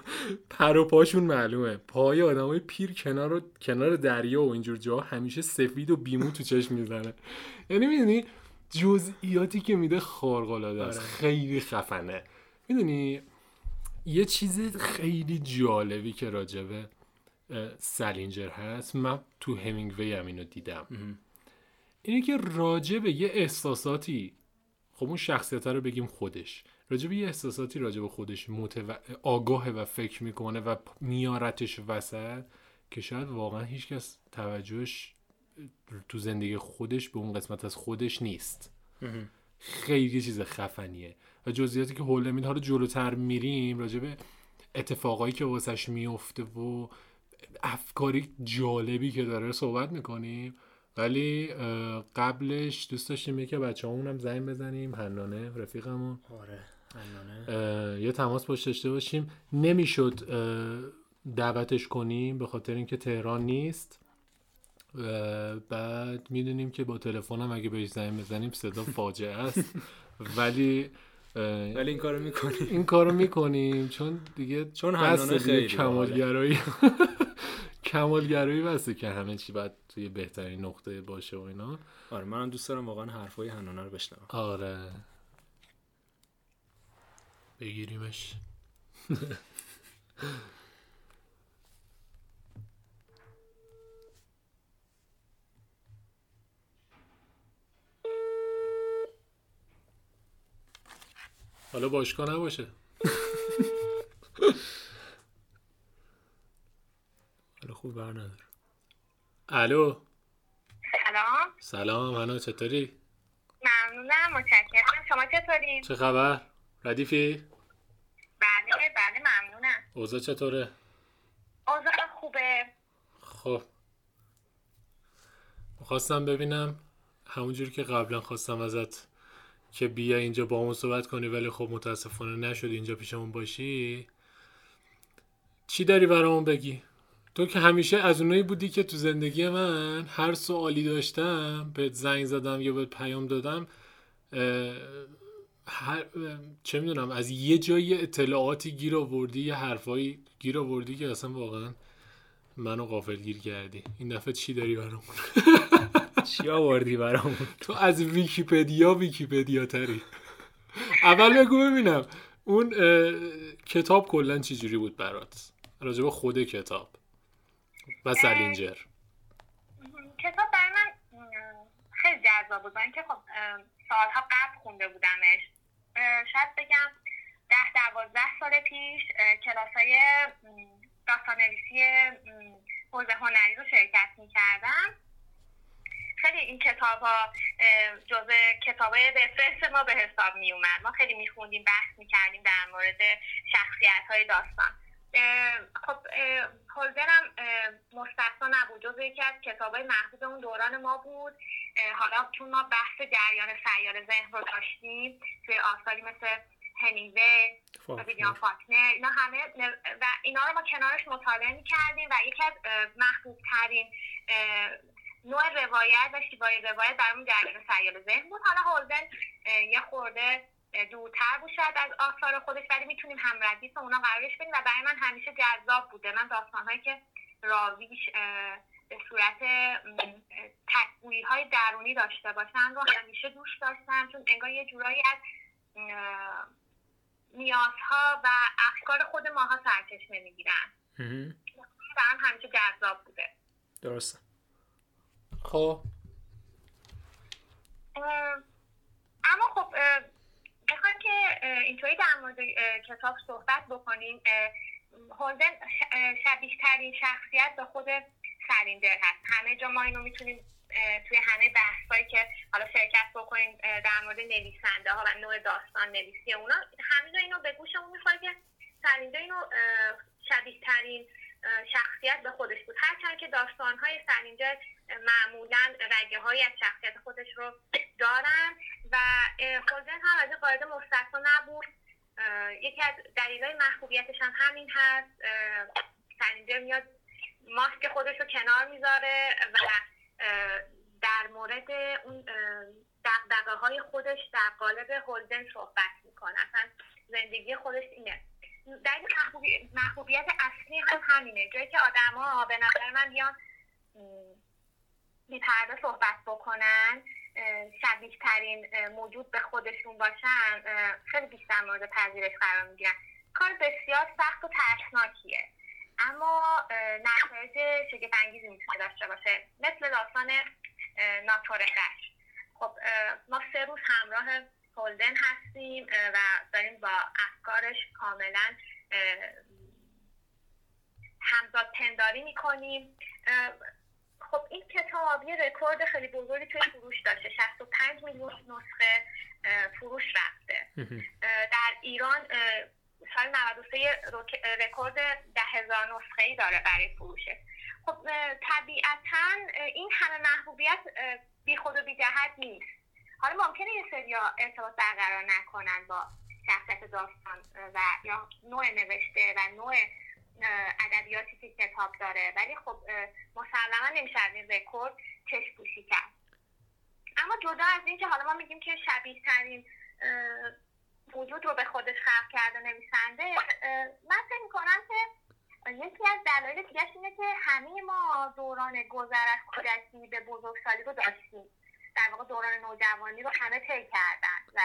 پر و پاشون معلومه. پای آدم های پیر کنار, کنار دریا و اینجور جا همیشه سفید و بیمو تو چشم می‌زنه یعنی می‌دونی جزئیاتی که میده خارق‌العاده است.
آره.
خیلی خفنه. می‌دونی یه چیز خیلی جالبی که راجبه سلینجر هست. من تو همینگوی هم اینو دیدم. اینه که راجبه یه احساساتی خب اون شخصیت رو بگیم خودش. راجبه یه احساساتی راجبه خودش متو... آگاهه و فکر می‌کنه و میارتش وسط که شاید واقعا هیچکس توجهش تو زندگی خودش به اون قسمت از خودش نیست. خیلی چیز خفنیه. و جزئیاتی که هول میده حالا جلوتر میریم راجبه اتفاقایی که واسش میفته و افکاری جالبی که داره صحبت می‌کنیم. ولی قبلش دوست داشتیم یکی بچه هم زنگ بزنیم. هنانه رفیقمون.
آره.
یه تماس باش داشته باشیم. نمی‌شد دعوتش کنیم به خاطر اینکه تهران نیست. بعد می‌دونیم که با تلفنم اگه بهش زنگ بزنیم صدا فاجعه است. ولی
ولی این کارو می‌کنی
این کارو می‌کنیم. چون دیگه
چون
دیگه
خیلی
کمالگرایی. کمالگرایی بسته که همه چی باید توی بهترین نقطه باشه و اینا.
آره منم دوست دارم واقعا حرفای حنانه رو بشنوم.
آره. بگیریمش حالا باشگاه نباشه حالا خوب بر نداره الو
سلام
سلام هنا چطوری؟
ممنونم متشکرم شما چطورین؟
چه خبر؟ ردیفی؟
بله بله ممنونم
اوضاع چطوره؟
اوضاع خوبه
خب خواستم ببینم همونجوری که قبلا خواستم ازت که بیا اینجا با همون صحبت کنی ولی خب متاسفانه نشد اینجا پیشمون باشی چی داری برامون بگی؟ تو که همیشه از اونایی بودی که تو زندگی من هر سوالی داشتم بهت زنگ زدم یا بهت پیام دادم هر چه می‌دونم از یه جایی اطلاعاتی گیر آوردی یه حرفایی گیر آوردی که اصلا واقعا منو غافل گیر کردی. این دفعه چی داری برامون؟
چی آوردی برامون؟
تو از ویکیپدیا ویکیپدیا تری اول بگو ببینم اون اه، کتاب کلا چی جوری بود برات؟ راجع به خود کتاب و سلینجر.
کتاب برای من خیلی جذاب بود. برای اینکه خب سالها قبل خونده بودمش. شاید بگم ده دوازده سال پیش کلاس های داستان نویسی حوزه هنری رو شرکت می کردم خیلی این کتاب ها جزء کتاب های رفرنس ما به حساب می اومد ما خیلی می خوندیم بحث می کردیم در مورد شخصیت های داستان خب اه، مستثنا نبود. جزو یکی از کتاب های محبوب اون دوران ما بود. حالا چون ما بحث جریان سیار ذهن رو داشتیم توی آثاری مثل هنینگوی و ویلیام فاکنر اینا همه و اینا رو ما کنارش مطالعه می کردیم و یکی از محبوب ترین نوع روایت و شیوای روایت برامون جریان سیال ذهن بود. حالا هولدن یه خورده دورتر بود شاید از آثار خودش ولی می‌تونیم هم ردیف اونا قرارش بدیم و برای من همیشه جذاب بوده. من داستانهایی که راویش به صورت تکبویی های درونی داشته باشن رو همیشه دوست داشتم چون انگار یه جورایی از نیازها و افکار خود ماها سرچشمه می‌گیرن برام همیشه جذاب بوده.
درسته.
خب.
اما خب بخوایم که اینطوری در مورد کتاب صحبت بکنیم. هولدن شبیه ترین شخصیت به خود سلیندر هست. همه جا ما اینو می‌تونیم توی همه بحثایی که حالا شرکت بکنیم در مورد نویسنده ها و نوع داستان نویسی اونا همه اینو به گوشمون می‌خوره که سلیندر اینو شبیه ترین شخصیت به خودش بود. هرچند که داستان های سلینجر معمولا رگه های از شخصیت خودش رو دارن و هولدن هم از قاعده مستثنا نبود. یکی از دلایل محبوبیتش هم همین هست. سلینجر میاد ماسک خودش رو کنار می‌ذاره و در مورد اون دقدقه های خودش در قالب هولدن صحبت می‌کنه. اصلا زندگی خودش اینه. دلیل محبوبی- محبوبیت اصلی هم همینه. جایی که آدما به نظر من بیان بی پرده صحبت بکنن شبیه ترین موجود به خودشون باشن خیلی بیشتر مورد پذیرش قرار می‌گیرن. کار بسیار سخت و ترسناکیه. اما نتایج شگفتانگیزی می‌تونه داشته باشه. مثل داستان اه، ناتورقش خب ما سه روز همراه هولدن هستیم و داریم با افکارش کاملا همزاد پنداری می‌کنیم. خب این کتاب یه رکورد خیلی بزرگی توی فروش داشته. 65 میلیون نسخه فروش رفته. در ایران سال 93 رک- رکورد ده هزار نسخه ای داره برای فروشه. خب طبیعتا این همه محبوبیت بی خود و بی جهت نیست. حالا ممکنه یه سریا ارتباط برقرار نکنن با شخصیت داستان و یا نوع نوشته و نوع ادبیاتی که کتاب داره. ولی خب مسلما نمیشه از این رکورد چشم پوشی کرد. اما جدا از اینکه حالا ما میگیم که شبیه ترین وجود رو به خودش خلق کرده نویسنده من فکر می‌کنم که یکی از دلایل دیگه اینه که همه ما دوران گذر از کودکی به بزرگسالی رو داشتیم. در واقع دوران نوجوانی رو همه طی کردن و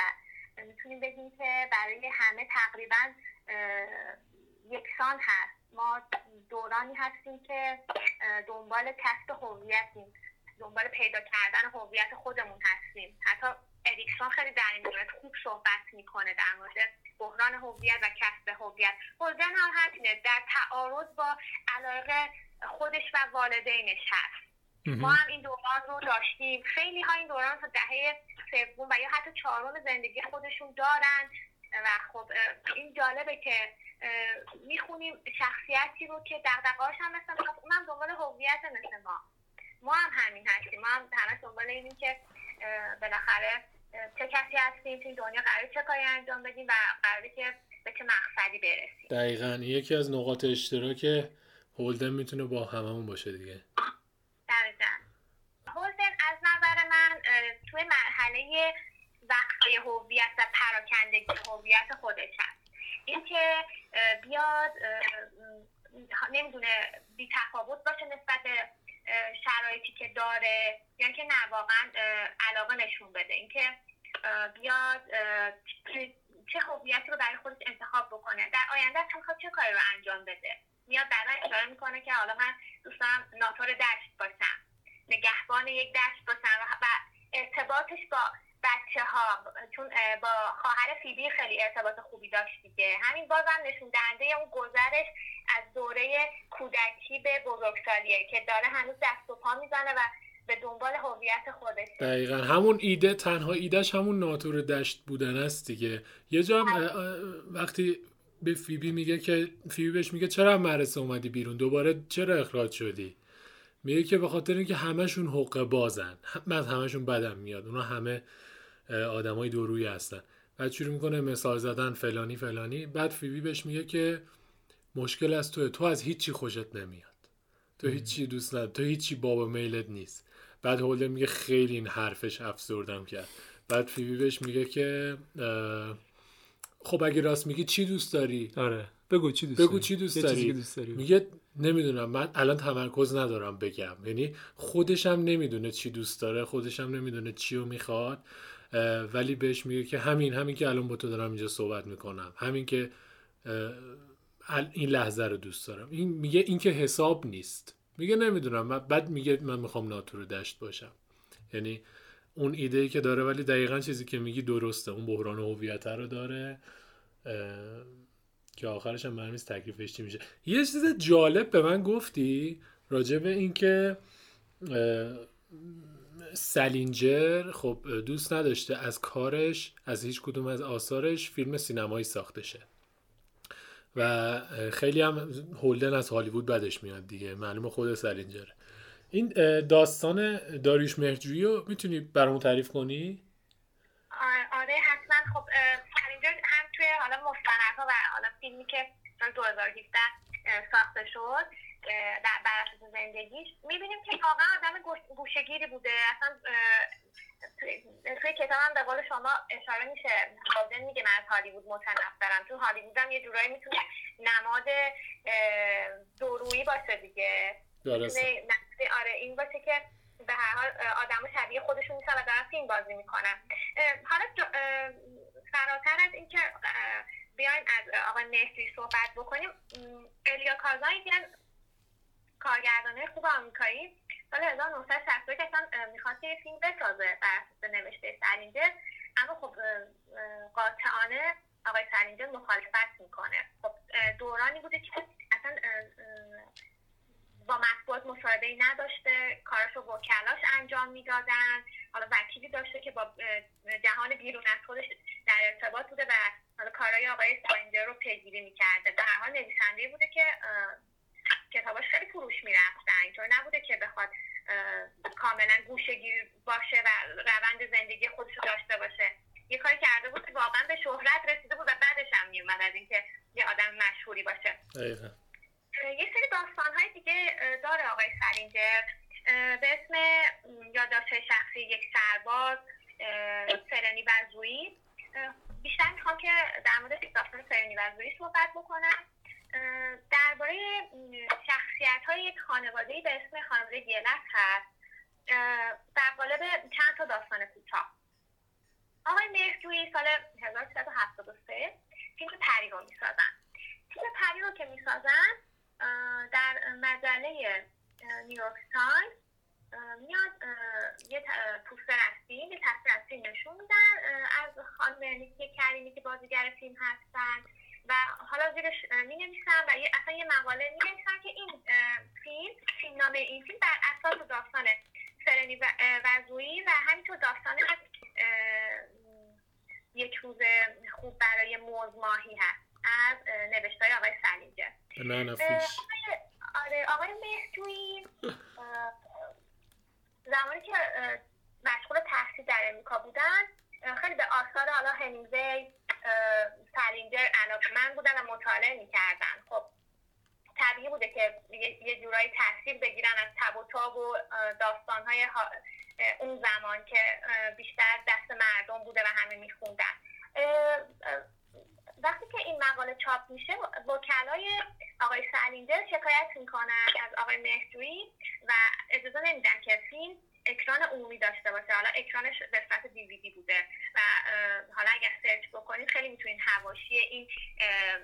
می‌تونیم بگیم که برای همه تقریبا یکسان هست. ما دورانی هستیم که دنبال کسب هویتیم. دنبال پیدا کردن هویت خودمون هستیم. حتی اریکسون خیلی در این مورد خوب صحبت می‌کنه در مورد بحران هویت و کسب هویت. هولدن هم همینه در تعارض با علاقه خودش و والدینش هست. ما هم این دوران رو داشتیم. خیلی ها این دوران تا دهه سوم و یا حتی چهارم زندگی خودشون دارن و خب این جالبه که می‌خونیم شخصیتی رو که دقدقهاش هم مثل ما اونم دنبال هویت مثل ما. ما هم همین هستیم. ما هم همه دنبال اینیم که بالاخره چه کسی هستیم تو دنیا قرار چه کاری انجام بدیم و قراره که به چه مقصدی برسیم.
دقیقا. یکی از نقاط اشتراک هولدن می‌تونه با هممون باشه دیگه.
دقیقا. هولدن از نظر من توی مرحله وقتای هویت و پراکندگی هویت خودش هست. اینکه بیاد نمی‌دونه بی تفاوت باشه نسبت شرایطی که داره یا اینکه نه واقعا علاقه نشون بده. اینکه بیاد چه هویتی رو برای خودش انتخاب بکنه. در آینده می‌خواد چه کاری رو انجام بده؟ میاد بعدا اشاره می‌کنه که حالا من دوستم ناتور دشت باشم. نگهبان یک دشت باشم و ارتباطش با بچه ها چون با خواهر فیبی خیلی ارتباط خوبی داشت دیگه. همین بازم نشون دهنده اون گذرش از دوره کودکی به بزرگسالیه که داره هنوز دست و پا می‌زنه و به دنبال هویت خودش
دقیقا. همون ایده تنها ایدهش همون ناتور دشت بودن است دیگه. یه جا وقتی به فیبی میگه که فیبی بهش میگه چرا مدرسه اومدی بیرون؟ دوباره چرا اخراج شدی؟ میگه که به خاطر اینکه همشون حقه بازن. من همشون بدم میاد. اونا همه آدمای دورویی هستن. بعد شروع می‌کنه مثال زدن فلانی فلانی. بعد فیبی بهش میگه که مشکل از توه. تو از هیچی خوشت نمیاد. تو هیچی دوست نداری. تو هیچی بابا میلت نیست. بعد هولدر میگه خیلی این حرفش افسردم کرد. بعد فیبی بهش میگه که خب اگه راست میگی چی دوست داری؟
آره. بگو چی دوست
بگو چی دوست داری,
چیزی که دوست داری.
میگه نمی‌دونم. من الان تمرکز ندارم بگم. یعنی خودش هم نمی‌دونه چی دوست داره. خودش هم نمی‌دونه چی رو می‌خواد. ولی بهش میگه که همین همین که الان با تو دارم اینجا صحبت می‌کنم. همین که این لحظه رو دوست دارم. این میگه این که حساب نیست. میگه نمی‌دونم. بعد میگه من می‌خوام ناتور دشت باشم. یعنی اون ایده ای که داره ولی دقیقا چیزی که میگی درسته. اون بحران هویت رو داره. که آخرش هم معلوم تکلیفش چی میشه؟ یه چیز جالب به من گفتی راجع به اینکه سلینجر خب دوست نداشته. از کارش از هیچ کدوم از آثارش فیلم سینمایی ساخته شه و خیلی هم هولدن از هالیوود بدش میاد دیگه. معلومه خود سلینجر. این داستان داریوش مهرجویی رو می‌تونی برامون تعریف کنی؟
آره حتما. خب سلینجر هم توی حالا مستندها و حالا فیلمی که سال 2017 ساخته شد در بر زندگیش. می‌بینیم که واقعا آدم گوشگیری بوده. اصلا توی کتابم به قول شما اشاره میشه. حاضر میگه من از هالیوود متنفرم چون هالیوود هم یه جورایی می‌تونه نماد دورویی باشه دیگه.
درسته.
آره این باشه که به هر حال آدم شبیه خودشون میشن و دارن فیلم بازی می‌کنن. حالا فراتر از اینکه بیایم از آقای مهدی صحبت بکنیم الیا کازان یکی از کارگردانه خوب آمریکایی. سال 1961 اصلا می‌خواست یه فیلم بسازه بر اساس نوشته سلینجر اما خب قاطعانه آقای سلینجر مخالفت می‌کنه. خب دورانی بوده که اصلا با مطبوعات مصاحبه ای نداشته. کارش رو وکلاش انجام می‌دادن. حالا وکیلی داشته که با جهان بیرون از خودش در ارتباط بوده و حالا کارهای آقای سلینجر رو پیگیری می‌کرده. در حال نویسنده خیلی فروش می‌رفتن. اینطور نبوده که بخواد کاملا گوشگیر باشه و روند زندگی خودش رو داشته باشه. یه کاری کرده بود که واقعا به شهرت رسیده بود و بعدش هم میومد از اینکه یه آدم مشهوری باشه. یه سری داستان های دیگه داره آقای سلینجر به اسم یادداشت شخصی یک سرباز سرنی زویی بیشتر می‌خوام که در مورد داستان سرنی زویی صحبت بکنم. درباره شخصیت های یک خانواده به اسم خانواده گیلت هست در قالب چند تا داستان کوتاه. آقای مهرجویی سال 1373 فیلم پری رو می‌سازن. فیلم پری رو که می‌سازن در مجله نیویورک تایمز میاد یه پوستر از فیلم یه تصویر از فیلم نشون میدن از خانم نیکی کریمی که بازیگر فیلم هستن. و حالا زیرش می نویسن و اصلا یه مقاله می نویسن که این فیلم فیلم نامه این فیلم بر اساس داستان فرنی و زویی و همینطور داستان یک روز خوب برای موز ماهی هست از نوشتای آقای سلیجه آره آقای مهجویی زمانی که مشغول تحصیل در امریکا بودن خیلی به آثار حالا هنیزی سلینجر من بودن و مطالعه می‌کردن. خب طبیعی بوده که یه جورایی تاثیر بگیرن از تب و تاب و داستانهای اون زمان که بیشتر دست مردم بوده و همه میخوندن. وقتی که این مقاله چاپ میشه وکلای آقای سلینجر شکایت می‌کنن از آقای مهجویی و اجازه نمیدن که فیلم اکران عمومی داشته باشه. حالا اکرانش به صورت دیویدی بوده و حالا اگر سرچ بکنید خیلی می‌تونید حواشی این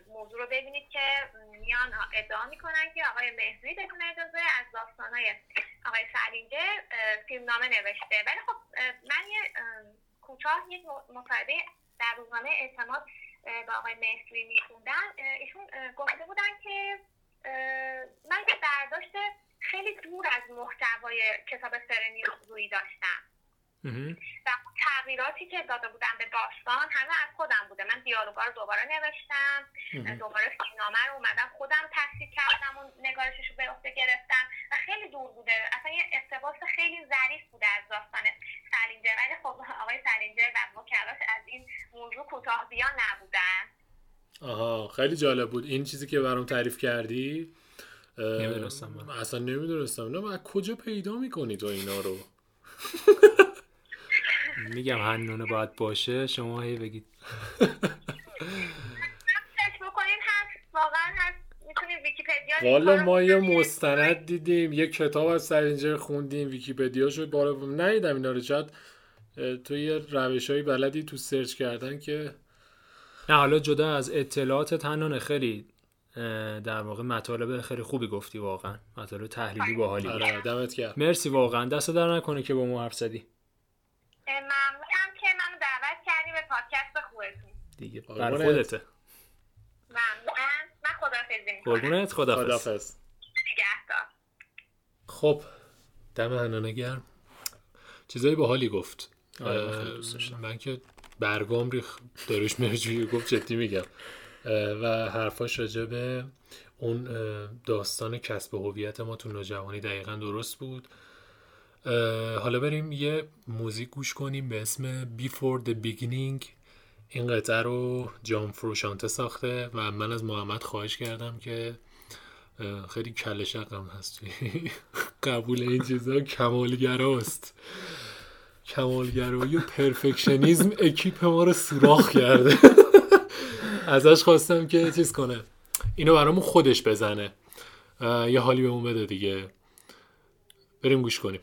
موضوع رو ببینید که میان ادعا می‌کنن که آقای مهدوی بدون اجازه از داستانهای آقای سلینجر فیلمنامه نوشته. ولی خب من یه کوتاه یک مصاحبه در روزنامه اعتماد با آقای مهدوی میخوندن ایشون گفته بودن که من یه برداشت خیلی دور از محتوای کتاب سرنی روی داشتم. و تغییراتی که داده بودم به داستان همه از خودم بوده. من دیالوگا رو دوباره نوشتم دوباره فیلمنامه رو اومدم خودم تصدیق کردم و نگارشش رو به عهده گرفتم و خیلی دور بوده. اصلا یه اقتباس خیلی ظریف بوده از داستان سلینجر. ولی خب آقای سلینجر و وکلاش از این موضوع کوتاه بیان نبودن.
آها خیلی جالب بود. این چیزی که برام تعریف کردی؟
نمی‌دونستم من.
اصلا نمی‌دونستم. نه از کجا پیدا می‌کنی تو اینا رو؟
میگم هنونه باید باشه شما هی بگید.
والا ما یه مستند دیدیم یه کتاب از سرینجر خوندیم ویکیپدیا شد بالا ندیدم اینا رو. شاید تو یه روش های بلدی تو سرچ کردن که
نه حالا جدا از اطلاعات تنانه خیلی در واقع مطالب خیلی خوبی گفتی واقعا. مطالب تحلیلی باحالی بود.
آره دمت گرم.
مرسی واقعا. دست در نکنه که با ما حرف زدی.
ممنونم که منو دعوت کردی به پادکست خوبتون
دیگه برای خودته.
ممنونم من خداحافظی
قربونت خداحافظ
خداحافظ خب دم هنانه گرم. چیزایی باحالی گفت. من که برگام ریخ داروش مرجوی گفت جدی میگم. و حرفاش راجع به اون داستان کسب هویت ما تو نوجوانی دقیقا درست بود. حالا بریم یه موزیک گوش کنیم به اسم Before the Beginning. این قطعه رو جان فروشانته ساخته و من از محمد خواهش کردم که خیلی کل شقم هست. قبول این چیزا کمالگراست. کمالگرایی و پرفکشنیزم اکیپ ما رو سوراخ کرده. ازش خواستم که چیز کنه. اینو برامون خودش بزنه. یه حالی بهمون بده دیگه. بریم گوش کنیم.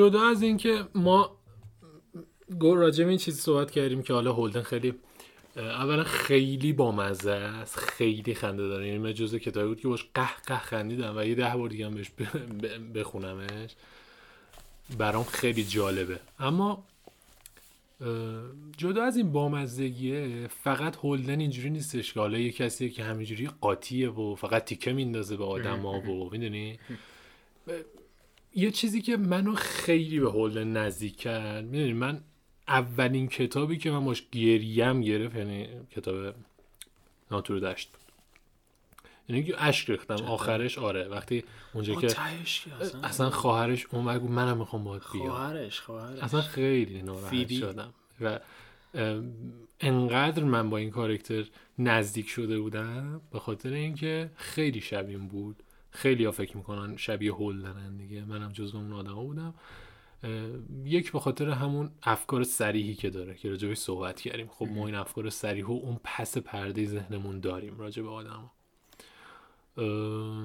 جدا از اینکه ما راجع به این چیزی صحبت کردیم که حالا هولدن خیلی اولا خیلی بامزه است خیلی خنده داره. یعنی من جزء کتابی بود که باش قه قه خندیدم و یه ده بار دیگه هم بهش بخونمش. برام خیلی جالبه. اما جدا از این بامزگیه فقط هولدن اینجوری نیستش که حالا یه کسیه که همینجوری قاطیه و فقط تیکه میندازه به آدما و می‌دونی؟ یه چیزی که منو خیلی به هولدن نزدیک کرد می‌دونی من اولین کتابی که من باش گریم گرفت یعنی کتاب ناتور دشت بود. یعنی که اشک ریختم آخرش آره. وقتی اونجا که
اصلا.
خواهرش اومد گفت منم می‌خوام باید بیام.
خواهرش خواهرش.
اصلا خیلی ناراحت. شدم. و انقدر من با این کارکتر نزدیک شده بودم به خاطر اینکه خیلی شبیه بود. خیلی ها فکر می‌کنن شبیه هولدنن دیگه. منم جزو اون آدم بودم. یک به خاطر همون افکار سریحی که داره که راجبش صحبت کردیم. خب ما این افکار سریح و اون پس پرده ذهنمون داریم راجب آدم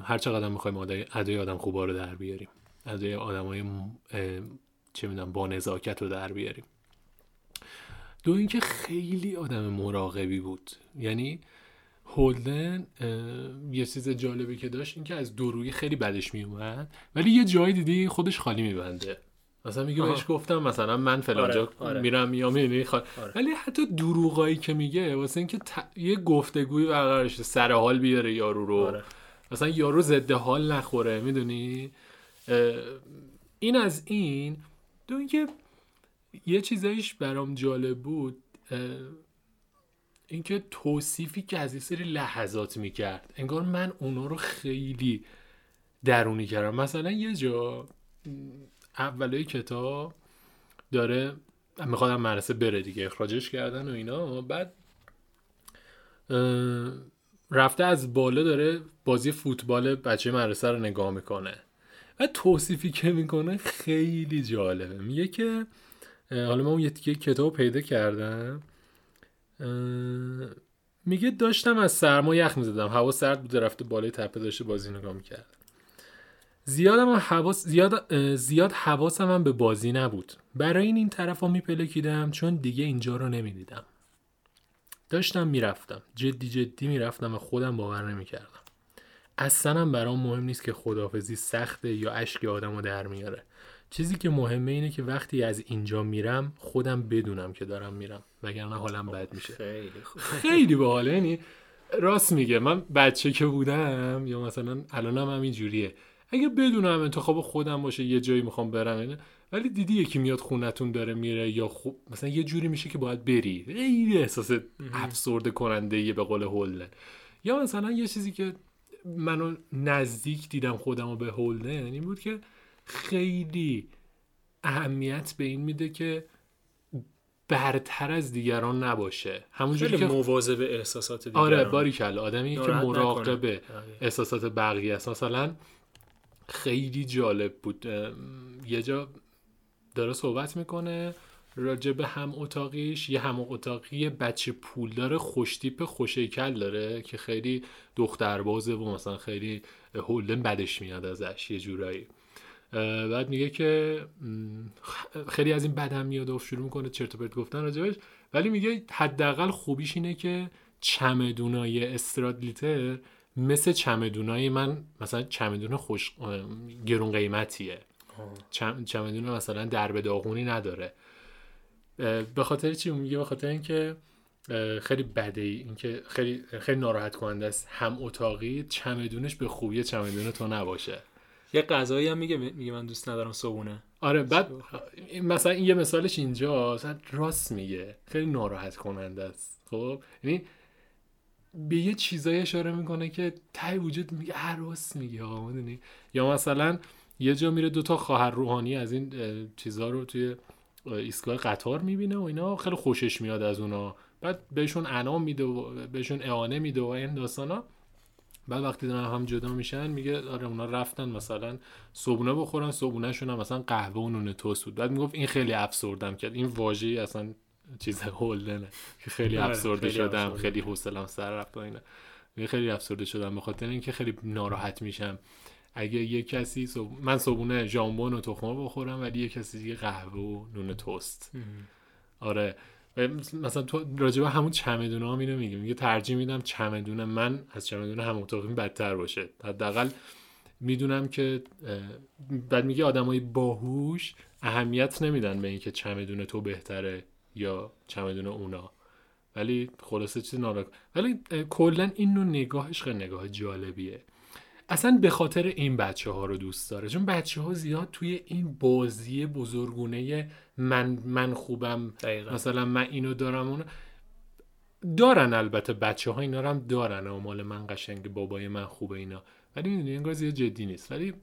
هر چقدر می‌خوایم ادای آدم خوبا رو در بیاریم. ادای آدم های چه می‌دونم با نزاکت رو در بیاریم. دو اینکه خیلی آدم مراقبی بود. یعنی هولدن یه چیز جالبی که داشت اینکه از دورویی خیلی بدش میومد ولی یه جای دیدی خودش خالی میبنده مثلا میگه. بهش گفتم مثلا من فلان جا
آره، آره.
میرم یا می‌بینی خال...
آره.
ولی حتی دروغایی که میگه واسه اینکه ت... یه گفتگوی برقرار شه، سر حال بیاره یارو رو
آره.
مثلا یارو ضد حال نخوره می‌دونی این از این دو اینکه یه چیزایش برام جالب بود اینکه توصیفی که از یه سری لحظات می‌کرد انگار من اونا رو خیلی درونی کردم. مثلا یه جا اولای کتاب داره میخوادم مدرسه بره دیگه اخراجش کردن و اینا. بعد رفته از بالا داره بازی فوتبال بچه مدرسه رو نگاه می‌کنه. و توصیفی که می‌کنه خیلی جالبه. میگه که حالا من اون یه کتاب پیدا کردم. میگه داشتم از سرما یخ می‌زدم. هوا سرد بوده رفته بالای تپه داشته بازی نگاه می‌کرد. زیادم هم حواس زیاد زیاد حواسم هم به بازی نبود. برای این این طرف میپلکیدم چون دیگه اینجا رو نمی‌دیدم. داشتم می‌رفتم. جدی جدی می‌رفتم و خودم باور نمی‌کردم. اصلا برام مهم نیست که خدافزی سخته یا اشک آدم رو در میاره. چیزی که مهمه اینه که وقتی از اینجا میرم خودم بدونم که دارم میرم وگرنه حالم بد میشه.
خیلی خوب.
خیلی باحاله. یعنی راست میگه من بچه که بودم یا مثلا الانم هم اینجوریه اگه بدونم انتخاب خودم باشه یه جایی می‌خوام برم یعنی ولی دیدی یکی میاد خونتون داره میره یا خوب مثلا یه جوری میشه که باید بری. خیلی احساس افسرده کننده یه به قول هولدن. یا مثلا یه چیزی که منو نزدیک دیدم خودم رو به هولدن این بود که خیلی اهمیت به این میده که برتر از دیگران نباشه. همونجوری که
مواظب احساسات دیگران.
آره باری کلا آدمی که
نکنه. آره.
احساسات بقیه است. مثلا خیلی جالب بود. یه جا داره صحبت می‌کنه راجع به هم اتاقیش. یه هم اتاقی بچه پولدار خوشتیپ خوشیکل داره که خیلی دختربازه و مثلا خیلی هولدن بدش میاد ازش. یه جورایی. بعد میگه که خیلی از این بدم میاد و شروع می‌کنه چرت و پرت گفتن راجبش. ولی میگه حداقل خوبیش اینه که چمدونای استرادلیتر مثل چمدونای من مثلا چمدون خوش گرون قیمتیه. چم... چمدون مثلا درب داغونی نداره. به خاطر چی؟ میگه به خاطر اینکه خیلی بده ای اینکه خیلی خیلی ناراحت کننده است. هم اتاقی چمدونش به خوبی چمدون تو نباشه.
یه غذایی هم میگه میگه من دوست ندارم صبونه
آره بعد مثلا این یه مثالش اینجا راست میگه. خیلی ناراحت کننده است. خب؟ یعنی به یه چیزایی اشاره می‌کنه که ته وجود میگه هر راست میگه آقا می‌دونی؟ یا مثلا یه جا میره دوتا خواهر روحانی از این چیزا رو توی اه، ایستگاه قطار می‌بینه و اینا خیلی خوشش میاد از اونا. بعد بهشون انعام میده و بهشون اعانه میده و این داستانا. بعد وقتی دارن هم جدا میشن میگه آره اونا رفتن مثلا صبونه بخورن صبونهشون هم مثلا قهوه و نون توست بود. بعد می‌گفت این خیلی افسردم کرد. این واژه اصلا چیز هولدنه. که خیلی
آره،
افسرده شدم. خیلی حوصلم سر رفت و اینا. خیلی افسرده شدم به خاطر اینکه خیلی ناراحت میشم. اگه یه کسی صبح- من صبحونه ژامبون و تخم بخورم ولی یه کسی دیگه قهوه و نون توست. آره. مثلا تو راجبه همون چمدونه هم اینو میگه. میگه ترجیح میدم چمدون من از چمدون هم اتاقی بدتر باشه. حداقل می‌دونم که بعد میگه آدمای باهوش اهمیت نمیدن به اینکه چمدون تو بهتره یا چمدون اونا. ولی خلاصه چیز ناراک ولی کلا این نوع نگاهش خیلی نگاه جالبیه. اصلا به خاطر این بچه ها رو دوست داره. چون بچه ها زیاد توی این بازی بزرگونه من من خوبم
دقیقا.
مثلا من اینو دارم اونو دارن البته بچه ها اینا رو هم دارن. و مال من قشنگ بابای من خوبه اینا. ولی می‌دونی انگار زیاد جدی نیست. ولی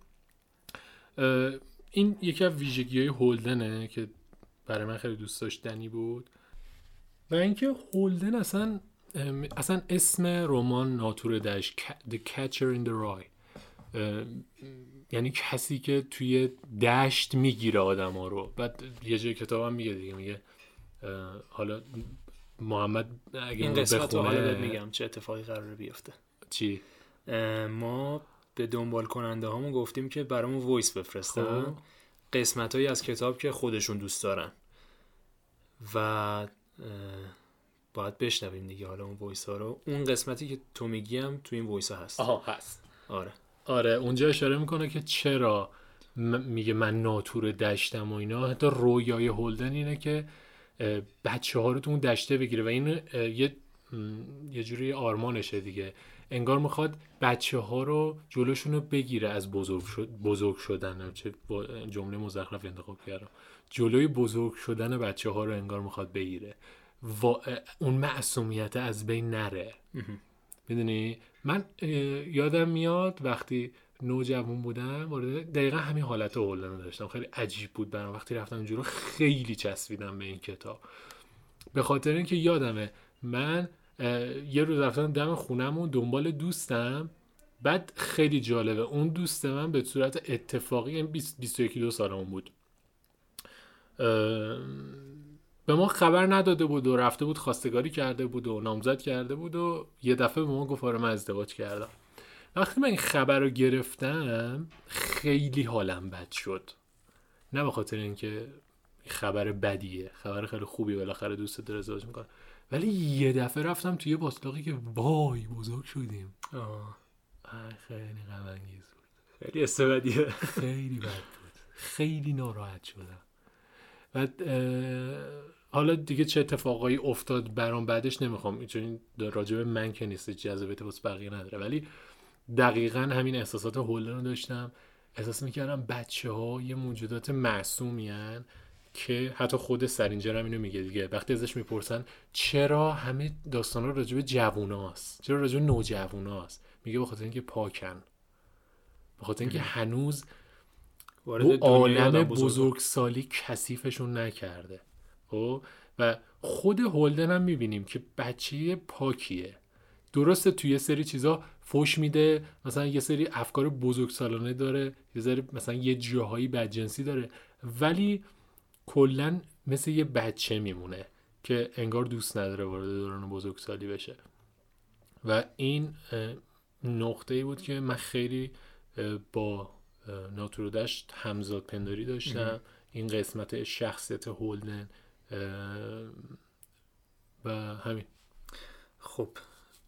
این یکی از ویژگی های هولدنه که برای من خیلی دوست داشتنی بود. و اینکه هولدن اصلا اصلا اسم رمان ناتور دشت The Catcher in the Rye. یعنی کسی که توی دشت می‌گیره آدم ها رو. بعد یه جای کتاب هم میگه دیگه میگه حالا محمد اگه
این قسمت رو حالا میگم چه اتفاقی قراره بیفته.
چی؟
ما به دنبال کننده هامون گفتیم که برامون وایس بفرستن
خب.
قسمت هایی از کتاب که خودشون دوست دارن. و باید بشنویم دیگه حالا اون voice ها رو. اون قسمتی که تو میگیم تو این voice ها هست.
آها هست.
آره.
آره اونجا اشاره می‌کنه که چرا م- میگه من ناتور دشتم و اینا. حتی رویای هولدن اینه که بچه ها رو تو اون دشته بگیره و این یه یه جوری آرمانشه دیگه. انگار می‌خواد بچه ها رو جلوشون رو بگیره از بزرگ, شد بزرگ شدن. چه جمله مزخرف انتخاب کردم. جلوی بزرگ شدن بچه ها رو انگار می‌خواد بگیره. و اون معصومیت از بین نره. می‌دونی؟ من یادم میاد وقتی نوجوان بودم وارد دقیقا همین حالت هولدن رو داشتم. خیلی عجیب بود برام. وقتی رفتم اونجورو خیلی چسبیدم به این کتاب. به خاطر اینکه یادمه من یه روز رفتم دم خونم دنبال دوستم. بعد خیلی جالبه اون دوست من به صورت اتفاقی یعنی 20 21 دو سالمون بود. به ما خبر نداده بود و رفته بود خواستگاری کرده بود و نامزد کرده بود و یه دفعه به ما گفت آره من ازدواج کردم. وقتی من این خبر رو گرفتم خیلی حالم بد شد. نه به خاطر اینکه خبر بدیه خبر خیلی خوبی بالاخره دوست داره ازدواج می‌کنه. ولی یه دفعه رفتم توی باطلاقی که وای بزرگ شدیم.
آه،
خیلی غم بود.
خیلی استبدیه
خیلی بد بود. خیلی ناراحت شدم. اه، حالا دیگه چه اتفاقایی افتاد برام بعدش نمی‌خوام چون راجب من که نیست جذابیت واسه بقیه نداره. ولی دقیقا همین احساسات هولدن رو داشتم. احساس می‌کردم بچه ها یه موجودات معصومین که حتی خود سرینجر هم اینو میگه دیگه. وقتی ازش می‌پرسن چرا همه داستان ها راجب جووناست چرا راجب نوجووناست میگه به خاطر اینکه پاکن. به خاطر اینکه هنوز
وارد
عالم بزرگسالی کثیفشون نکرده. خب؟ و خود هولدن هم می‌بینیم که بچه پاکیه. درسته توی یه سری چیزا فوش میده مثلا یه سری افکار بزرگسالانه داره یه سری مثلا یه جاهایی بدجنسی داره ولی کلا مثل یه بچه میمونه که انگار دوست نداره وارد دوران بزرگسالی بشه. و این نقطه ای بود که من خیلی با اه، ناتورودشت همزاد پنداری داشتم. این قسمت شخصیت هولدن و همین.
خب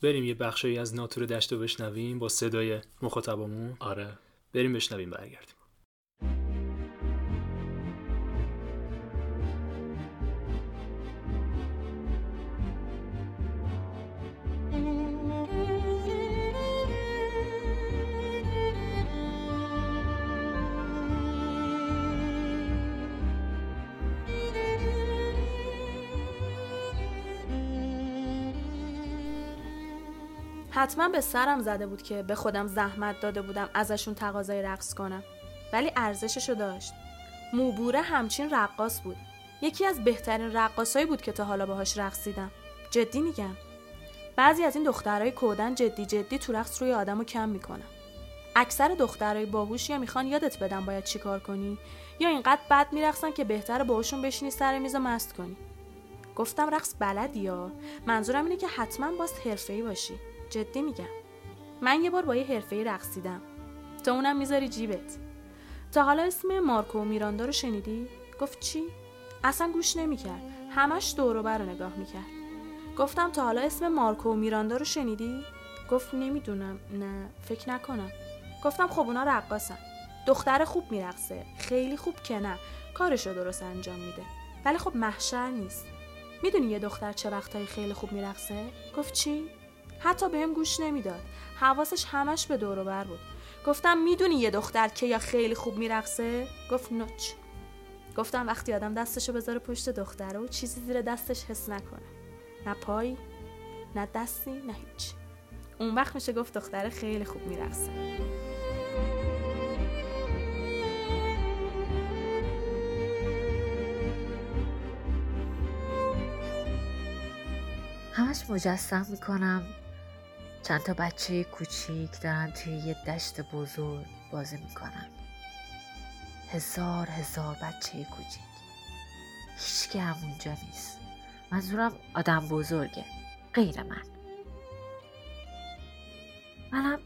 بریم یه بخشی از ناتور دشت رو بشنویم با صدای مخاطبمون.
آره.
بریم بشنویم برگردیم.
حتما به سرم زده بود که به خودم زحمت داده بودم ازشون تقاضای رقص کنم. ولی ارزششو داشت. موبوره همچین رقاص بود. یکی از بهترین رقاصایی بود که تا حالا باهاش رقصیدم. جدی میگم. بعضی از این دخترای کودن جدی جدی تو رقص روی آدمو کم می‌کنن. اکثر دخترای باهوش یا می‌خوان یادت بدن باید چیکار کنی؟ یا اینقدر بد میرقصن که بهتره باهاشون بشینی سر میز و مست کنی؟ گفتم رقص بلدی یا؟ منظورم اینه که حتما باز حرفه‌ای باشی. جدی میگم. من یه بار با یه حرفه‌ای رقصیدم. تا اونم می‌ذاری جیبت. تا حالا اسم مارکو میراندا رو شنیدی؟ گفت چی؟ اصلا گوش نمی‌کرد. همش دور و رو نگاه می‌کرد. گفتم تا حالا اسم مارکو میراندا رو شنیدی؟ گفت نمی‌دونم. نه فکر نکنم. گفتم خب اونا رقاصن. دختر خوب میرقصه. خیلی خوب که نه. کارشو درست انجام میده. ولی خب محشر نیست. می‌دونی یه دختر چه وقتایی خیلی خوب میرقصه؟ گفت چی؟ حتی بهم گوش نمی‌داد. حواسش همش به دور بر بود. گفتم می‌دونی یه دختر که یا خیلی خوب میرقصه؟ گفت نوچ. گفتم وقتی آدم دستشو بذاره پشت دختره و چیزی زیر دستش حس نکنه. نه پای نه دستی نه هیچ. اون وقت میشه گفت دختره خیلی خوب میرقصه.
همش مجسم می‌کنم. چند تا بچه کوچیک دارن توی یه دشت بزرگ بازی می‌کنن. هزار هزار بچه کوچیک. هیچکی هم اونجا نیست. منظورم آدم بزرگه. غیر من. منم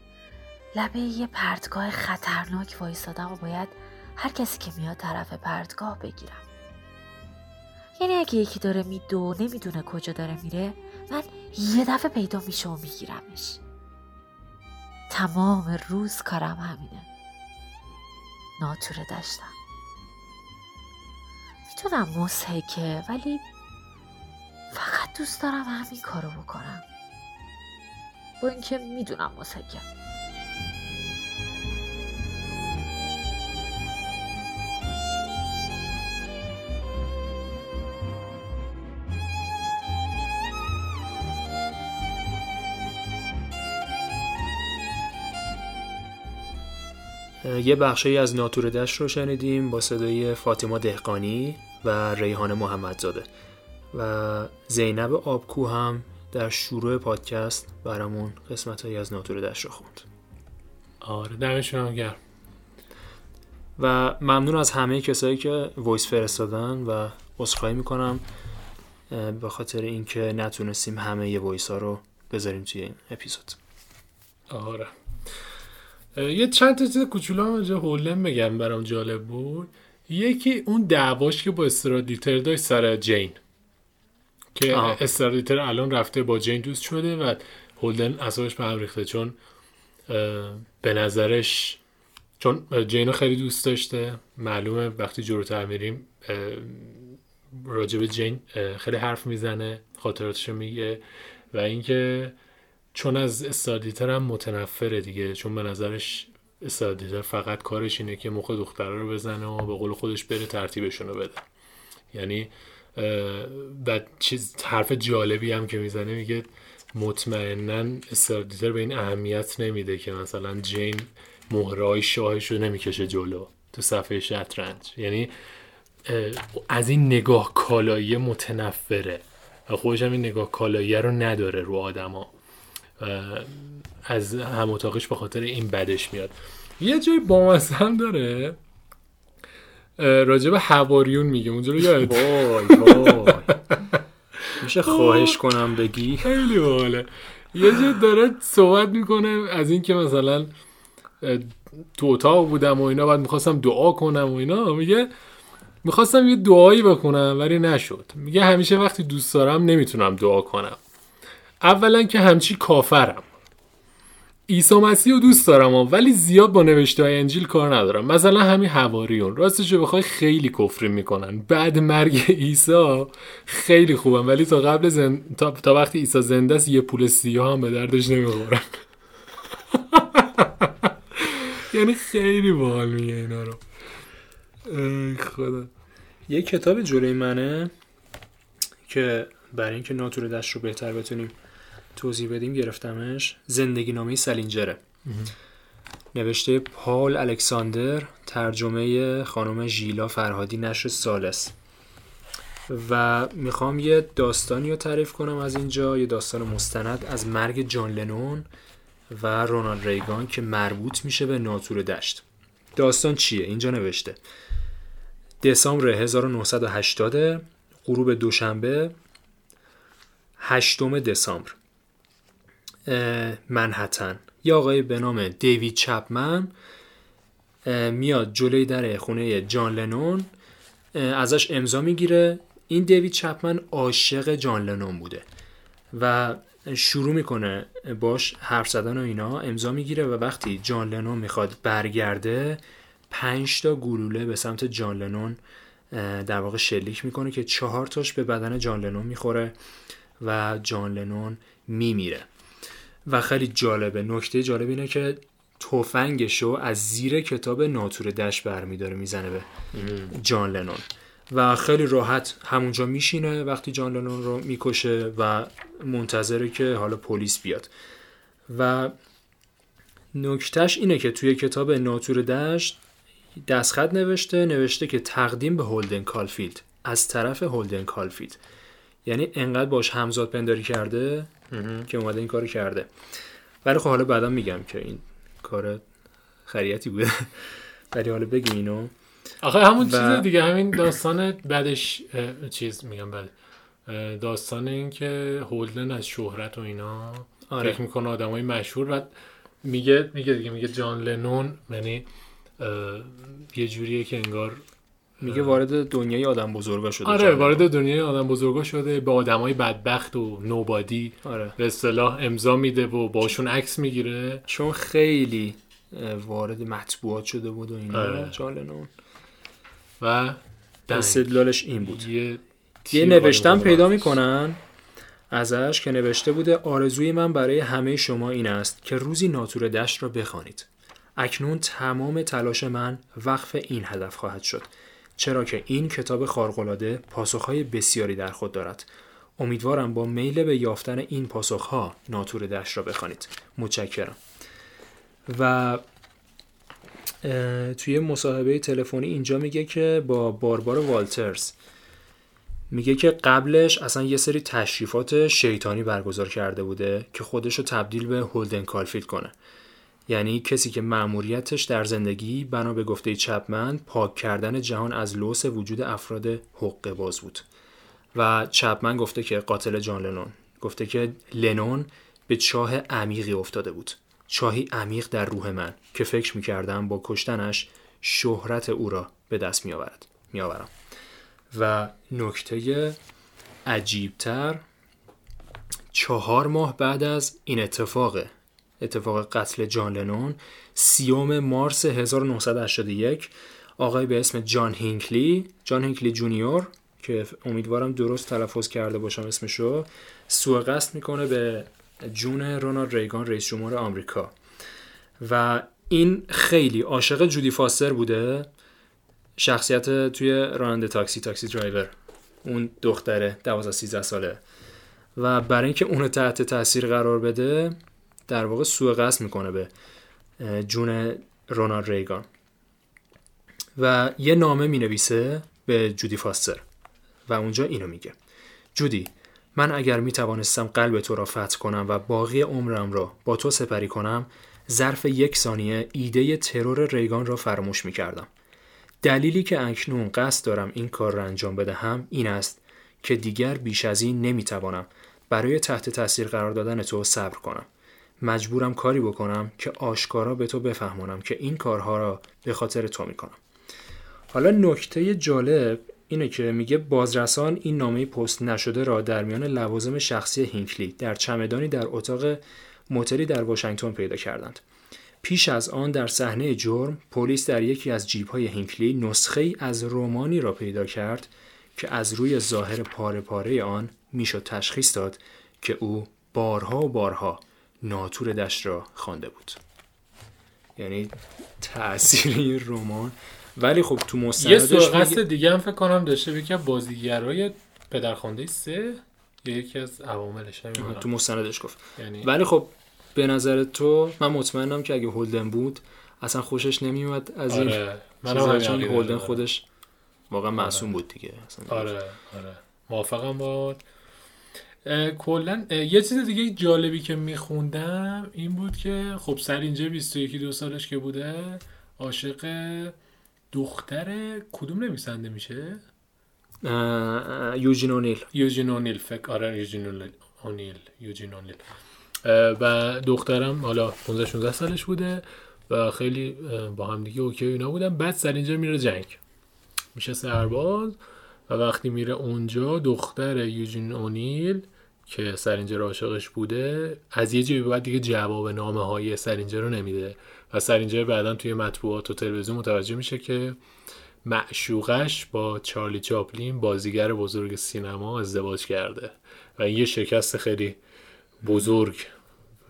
لبه یه پرتگاه خطرناک وایستادم و باید هر کسی که میاد طرف پرتگاه بگیرم. یعنی اگه یکی داره میدو نمی‌دونه کجا داره میره من یه دفعه پیدا میشه و میگیرمش. تمام روز کارم همینه. ناتوره داشتم. می‌تونم مسحکه ولی فقط دوست دارم همین کارو بکنم. با اینکه می‌دونم مسحکه
یه بخشی از ناتور دشت رو شنیدیم با صدای فاطمه دهقانی و ریحان محمدزاده. و زینب آبکو هم در شروع پادکست برامون قسمت هایی از ناتور دشت رو خوند.
آره دمشون هم گرم.
و ممنون از همه کسایی که voice فرستادن و عذرخواهی می‌کنم به خاطر اینکه نتونستیم همه یه voice ها رو بذاریم توی این اپیزود.
آره. یه چند تا چیز کوچولو هم اینجا هولم بگم برام جالب بود یکی اون دعواش که با استرادیتر داشت سر جین که. استرادیتر الان رفته با جین دوست شده و هولدن اصابش به هم ریخته چون به نظرش چون جین رو خیلی دوست داشته معلومه وقتی جلوتر میریم به جین خیلی حرف می‌زنه خاطراتشو میگه و اینکه چون از استادیتر هم متنفره دیگه چون به نظرش استادیتر فقط کارش اینه که مخ دختره رو بزنه و به قول خودش بره ترتیبشون رو بده. یعنی بعد چیز حرف جالبی هم که می‌زنه میگه مطمئنا استادیتر به این اهمیت نمیده که مثلا جین مهرهای شاهش رو نمی‌کشه جلو تو صفحه شطرنج. یعنی از این نگاه کالایی متنفره و خودش هم این نگاه کالایی رو نداره رو آدما. و از هم اتاقش به خاطر این بدش میاد. یه جای بامزه داره. اه، راجع به حواریون میگه. اونجا رو یاد
وای وای. میشه خواهش کنم بگی؟
خیلی باله یه جا داره صحبت می‌کنه از اینکه مثلا تو اتاق بودم و اینا بعد می‌خواستم دعا کنم و اینا. میگه می‌خواستم یه دعایی بکنم ولی نشد. میگه همیشه وقتی دوست دارم نمی‌تونم دعا کنم. اولا که همچی کافرم. عیسی مسیح رو دوست دارم ها، ولی زیاد با نوشته های انجیل کار ندارم. مثلا همین حواریون. راستش بخوای خیلی کفری می‌کنن. بعد مرگ عیسی خیلی خوبم ولی تا قبل زن... تا... تا وقتی عیسی زنده است یه پول سیاه هم به دردش نمی‌خورن یعنی خیلی باحال میگه اینا رو. خدا.
یه کتاب جلوی منه که برای اینکه ناتور دشت رو بهتر بتونیم توضیح بدیم گرفتمش. زندگی نامه سلینجره. نوشته پال الکساندر ترجمه خانم ژیلا فرهادی نشر سالس. و می‌خوام یه داستانی رو تعریف کنم از اینجا یه داستان مستند از مرگ جان لنون و رونالد ریگان که مربوط میشه به ناتور دشت. داستان چیه؟ اینجا نوشته. دسامبر 1980 غروب دوشنبه هشتم دسامبر. اه، منحتن. یه آقای به نام دیوید چپمن میاد جلوی در خونه جان لنون ازش امضا می‌گیره. این دیوید چپمن عاشق جان لنون بوده و شروع می‌کنه باش حرف زدن و اینا امضا می‌گیره و وقتی جان لنون می‌خواد برگرده پنج تا گلوله به سمت جان لنون در واقع شلیک می‌کنه که چهار تاش به بدن جان لنون می‌خوره و جان لنون میمیره. و خیلی جالبه. نکته جالب اینه که تفنگشو از زیر کتاب ناتور دشت برمیداره می‌زنه به جان لنون. و خیلی راحت همونجا میشینه وقتی جان لنون رو می‌کشه و منتظره که حالا پلیس بیاد. و نکتهش اینه که توی کتاب ناتور دشت دستخط نوشته نوشته که تقدیم به هولدن کالفیلد از طرف هولدن کالفیلد. یعنی انقدر باش همزاد پنداری کرده که اومده این کارو کرده. ولی خب حالا بعدا میگم که این کار خریتی بوده. ولی حالا بگیم اینو.
آخه همون
و-
چیز دیگه همین داستان بعدش چیز میگم بله اه، داستان این که هولدن از شهرت و اینا.
آره.
فکر می‌کنه آدم های مشهور و میگه میگه دیگه میگه جان لنون یعنی یه جوریه که انگار
میگه وارد دنیای آدم بزرگا شده
آره. وارد دنیای آدم بزرگا شده به آدمای بدبخت و نوبادی
آره
به اصطلاح امضا میده و باشون عکس می‌گیره
چون خیلی وارد مطبوعات شده بود و اینا
آره.
لنون
و.
استدلالش این بود
یه
یه نوشتم پیدا. می‌کنن ازش که نوشته بوده آرزوی من برای همه شما این است که روزی ناتور دشت را بخوانید اکنون تمام تلاش من وقف این هدف خواهد شد چرا که این کتاب خارق‌العاده پاسخهای بسیاری در خود دارد. امیدوارم با میل به یافتن این پاسخها ناتور دشت را بخوانید. متشکرم. و توی مصاحبه تلفنی اینجا میگه که با باربارا والترز میگه که قبلش اصلا یه سری تشریفات شیطانی برگزار کرده بوده که خودش رو تبدیل به هولدن کالفیلد کنه. یعنی کسی که مأموریتش در زندگی بنا به گفته چپمن پاک کردن جهان از لوث وجود افراد حقه باز بود. و چپمن گفته که قاتل جان لنون گفته که لنون به چاه عمیقی افتاده بود. چاهی عمیق در روح من که فکر می‌کردم با کشتنش شهرت او را به دست میآورد میآورم. و نکته عجیبتر چهار ماه بعد از این اتفاق اتفاق قتل جان لنون سیوم مارس 1981 آقای به اسم جان هینکلی جان هینکلی جونیور که امیدوارم درست تلفظ کرده باشم اسمشو سوء قصد می‌کنه به جون رونالد ریگان رئیس جمهور آمریکا. و این خیلی عاشق جودی فاستر بوده شخصیت توی راننده تاکسی تاکسی درایور. اون دختره 12 13 ساله. و برای اینکه اونو تحت تاثیر قرار بده در واقع سوء قصد می‌کنه به جون رونالد ریگان و یه نامه می‌نویسه به جودی فاستر و اونجا اینو میگه جودی من اگر می توانستم قلب تو را فتح کنم و باقی عمرم را با تو سپری کنم ظرف یک ثانیه ایده ترور ریگان را فراموش می کردم. دلیلی که اکنون قصد دارم این کار را انجام بدهم این است که دیگر بیش از این نمی توانم برای تحت تاثیر قرار دادن تو صبر کنم. مجبورم کاری بکنم که آشکارا به تو بفهمانم که این کارها را به خاطر تو می کنم. حالا نکته جالب اینه که میگه بازرسان این نامه پست نشده را در میان لوازم شخصی هینکلی در چمدانی در اتاق موتلی در واشنگتن پیدا کردند. پیش از آن در صحنه جرم پلیس در یکی از جیب‌های هینکلی نسخه ای از رومانی را پیدا کرد که از روی ظاهر پاره پاره آن می‌شد تشخیص داد که او بارها و بارها ناتور دشت را خوانده بود. یعنی تأثیر این رمان. ولی خب تو
یه
مستندش
سوء
میگه-
قصد دیگه هم فکر کنم داشته از بازیگرای پدرخوانده سه یا یکی از عواملش
تو مستندش گفت.
یعنی
ولی خب به نظر تو من مطمئنم که اگه هولدن بود اصلا خوشش نمیومد از این
آره همین
چون هولدن. خودش واقعا معصوم بود دیگه اصلا
آره آره. موافقم با کلا یه چیز دیگه جالبی که میخوندم این بود که خب سر اینجا 21 دو سالش که بوده عاشق دختر کدوم نویسنده میشه؟
یوجین اونیل.
یوجین اونیل فکر آره یوجین اونیل یوجین اونیل. و دخترم حالا 15 16 سالش بوده و خیلی با هم دیگه اوکی اینا بودن. بعد سرینجر میره جنگ. میشه سرباز. و وقتی میره اونجا دختر یوجین اونیل که سرینجر عاشقش بوده از یه جایی بعد دیگه جواب نامه های سرینجر رو نمیده و سرینجر بعدا توی مطبوعات و تلویزیون متوجه میشه که معشوقش با چارلی چاپلین بازیگر بزرگ سینما ازدواج کرده و این یه شکست خیلی بزرگ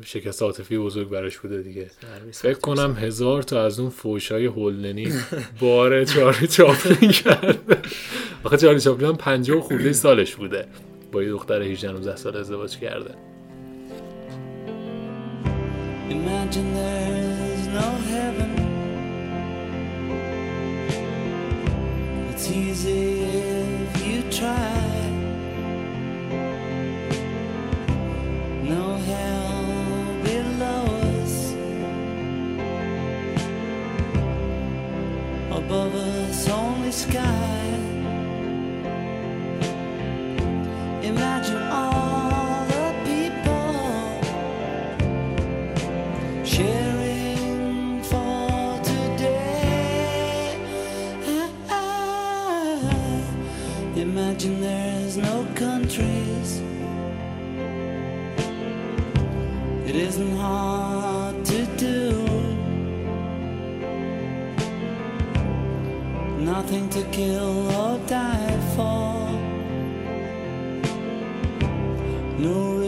شکست عاطفی بزرگ براش بوده دیگه. فکر کنم هزار تا از اون فوشای هولنی بار چارلی چاپلین کرده. آخه چارلی چاپلین هم پنجه و خورده سالش بوده. با یه دختر 18 19 سال ازدواج کرده.
Imagine there's no heaven. It's easy if you try. No hell. Above us, only sky. Imagine all the people sharing for today. Imagine there's no countries. It isn't hard Nothing to kill or die for. No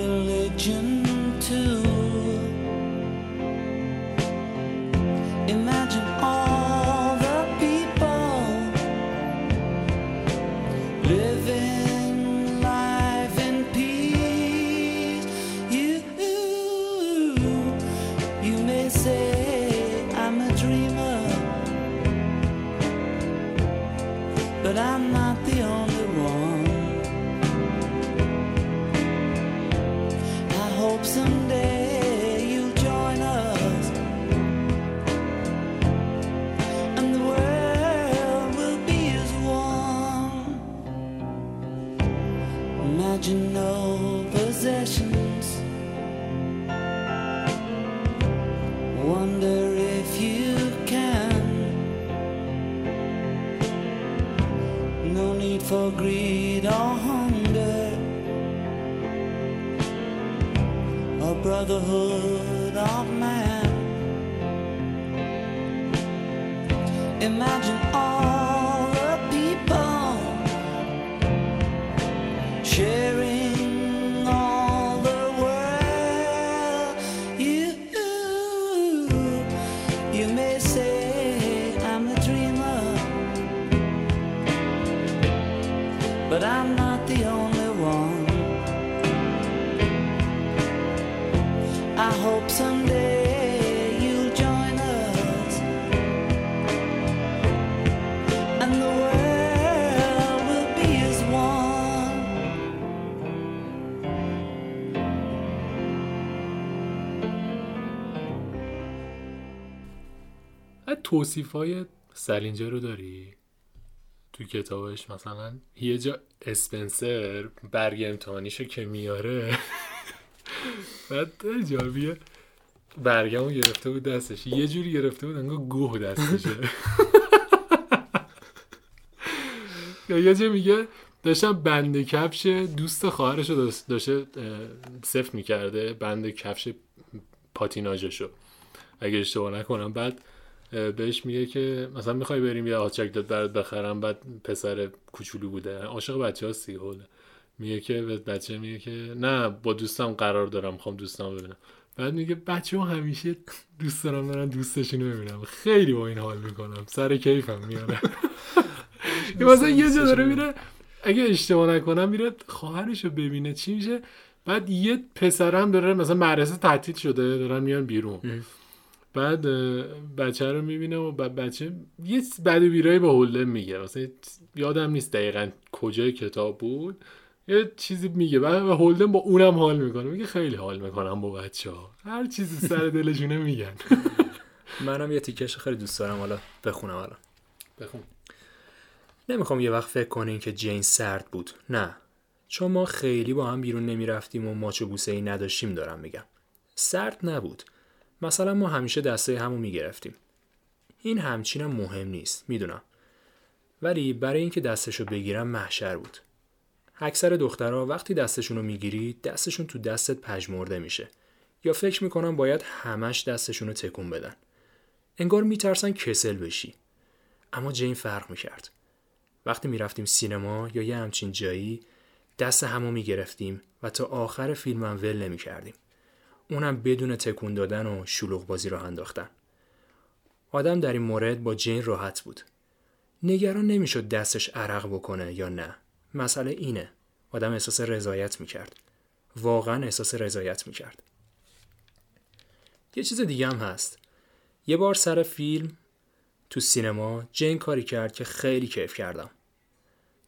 brotherhood of man. Imagine all
توصیف های سلینجر رو داری؟ تو کتابش مثلا یه جا اسپنسر برگ امتحانیشو که میاره. بعد جالبیه برگمو گرفته بود دستش. یه جوری گرفته بود انگار گوه دستشه. یا یه جا میگه داشتم بند کفش دوست خواهرش رو داشت- داشته سفت می‌کرده بند کفش پاتیناژشو. اگه اشتباه نکنم بعد بهش میگه که مثلا می‌خوای بریم یه آچک داد برات بخرم بعد پسر کوچولو بوده. عاشق بچه ها حوله میگه که بچه میگه که نه با دوستم قرار دارم می‌خوام دوستم ببینم. بعد میگه بچه ها همیشه دوست دارم دارن دوستشون ببینم خیلی با این حال می‌کنم. سر کیفم میاره. یه مثلا یه جا داره میره اگه اشتباه نکنم میره خواهرش رو ببینه چی میشه. بعد یه پسرم داره مثلا مدرسه تعطیل شده دارن میان بیرون. بعد بچه رو می‌بینه و بعد بچه یه بد و بیرایی به هولم میگه. مثلا یادم نیست دقیقا کجای کتاب بود. یه چیزی میگه بعد به هولدن با اونم حال می‌کنه. میگه خیلی حال می‌کنم با بچه ها هر چیزی سر دلشونه میگن.
منم یه تیکش خیلی دوست دارم. حالا بخونم حالا
بخون.
نمی‌خوام یه وقت فکر کنین که جین سرد بود. نه. چون ما خیلی با هم بیرون نمی‌رفتیم و ماچ و بوسه ای نداشتیم دارم میگم. سرد نبود. مثلا ما همیشه دسته همو می‌گرفتیم. این همچینم مهم نیست می‌دونم. ولی برای اینکه دستشو بگیرم محشر بود. اکثر دخترها وقتی دستشون رو می‌گیری دستشون تو دستت پژمرده میشه. یا فکر می‌کنن باید همش دستشون رو تکون بدن. انگار میترسن کسل بشی. اما جین فرق می‌کرد. وقتی می‌رفتیم سینما یا یه همچین جایی دست همو می‌گرفتیم و تا آخر فیلم هم ول نمی‌کردیم. اونم بدون تکون دادن و شلوغ بازی راه انداختن. آدم در این مورد با جین راحت بود. نگران نمی‌شد دستش عرق بکنه یا نه. مسئله اینه. آدم احساس رضایت می‌کرد. واقعا احساس رضایت می‌کرد. یه چیز دیگه هم هست. یه بار سر فیلم تو سینما جین کاری کرد که خیلی کیف کردم.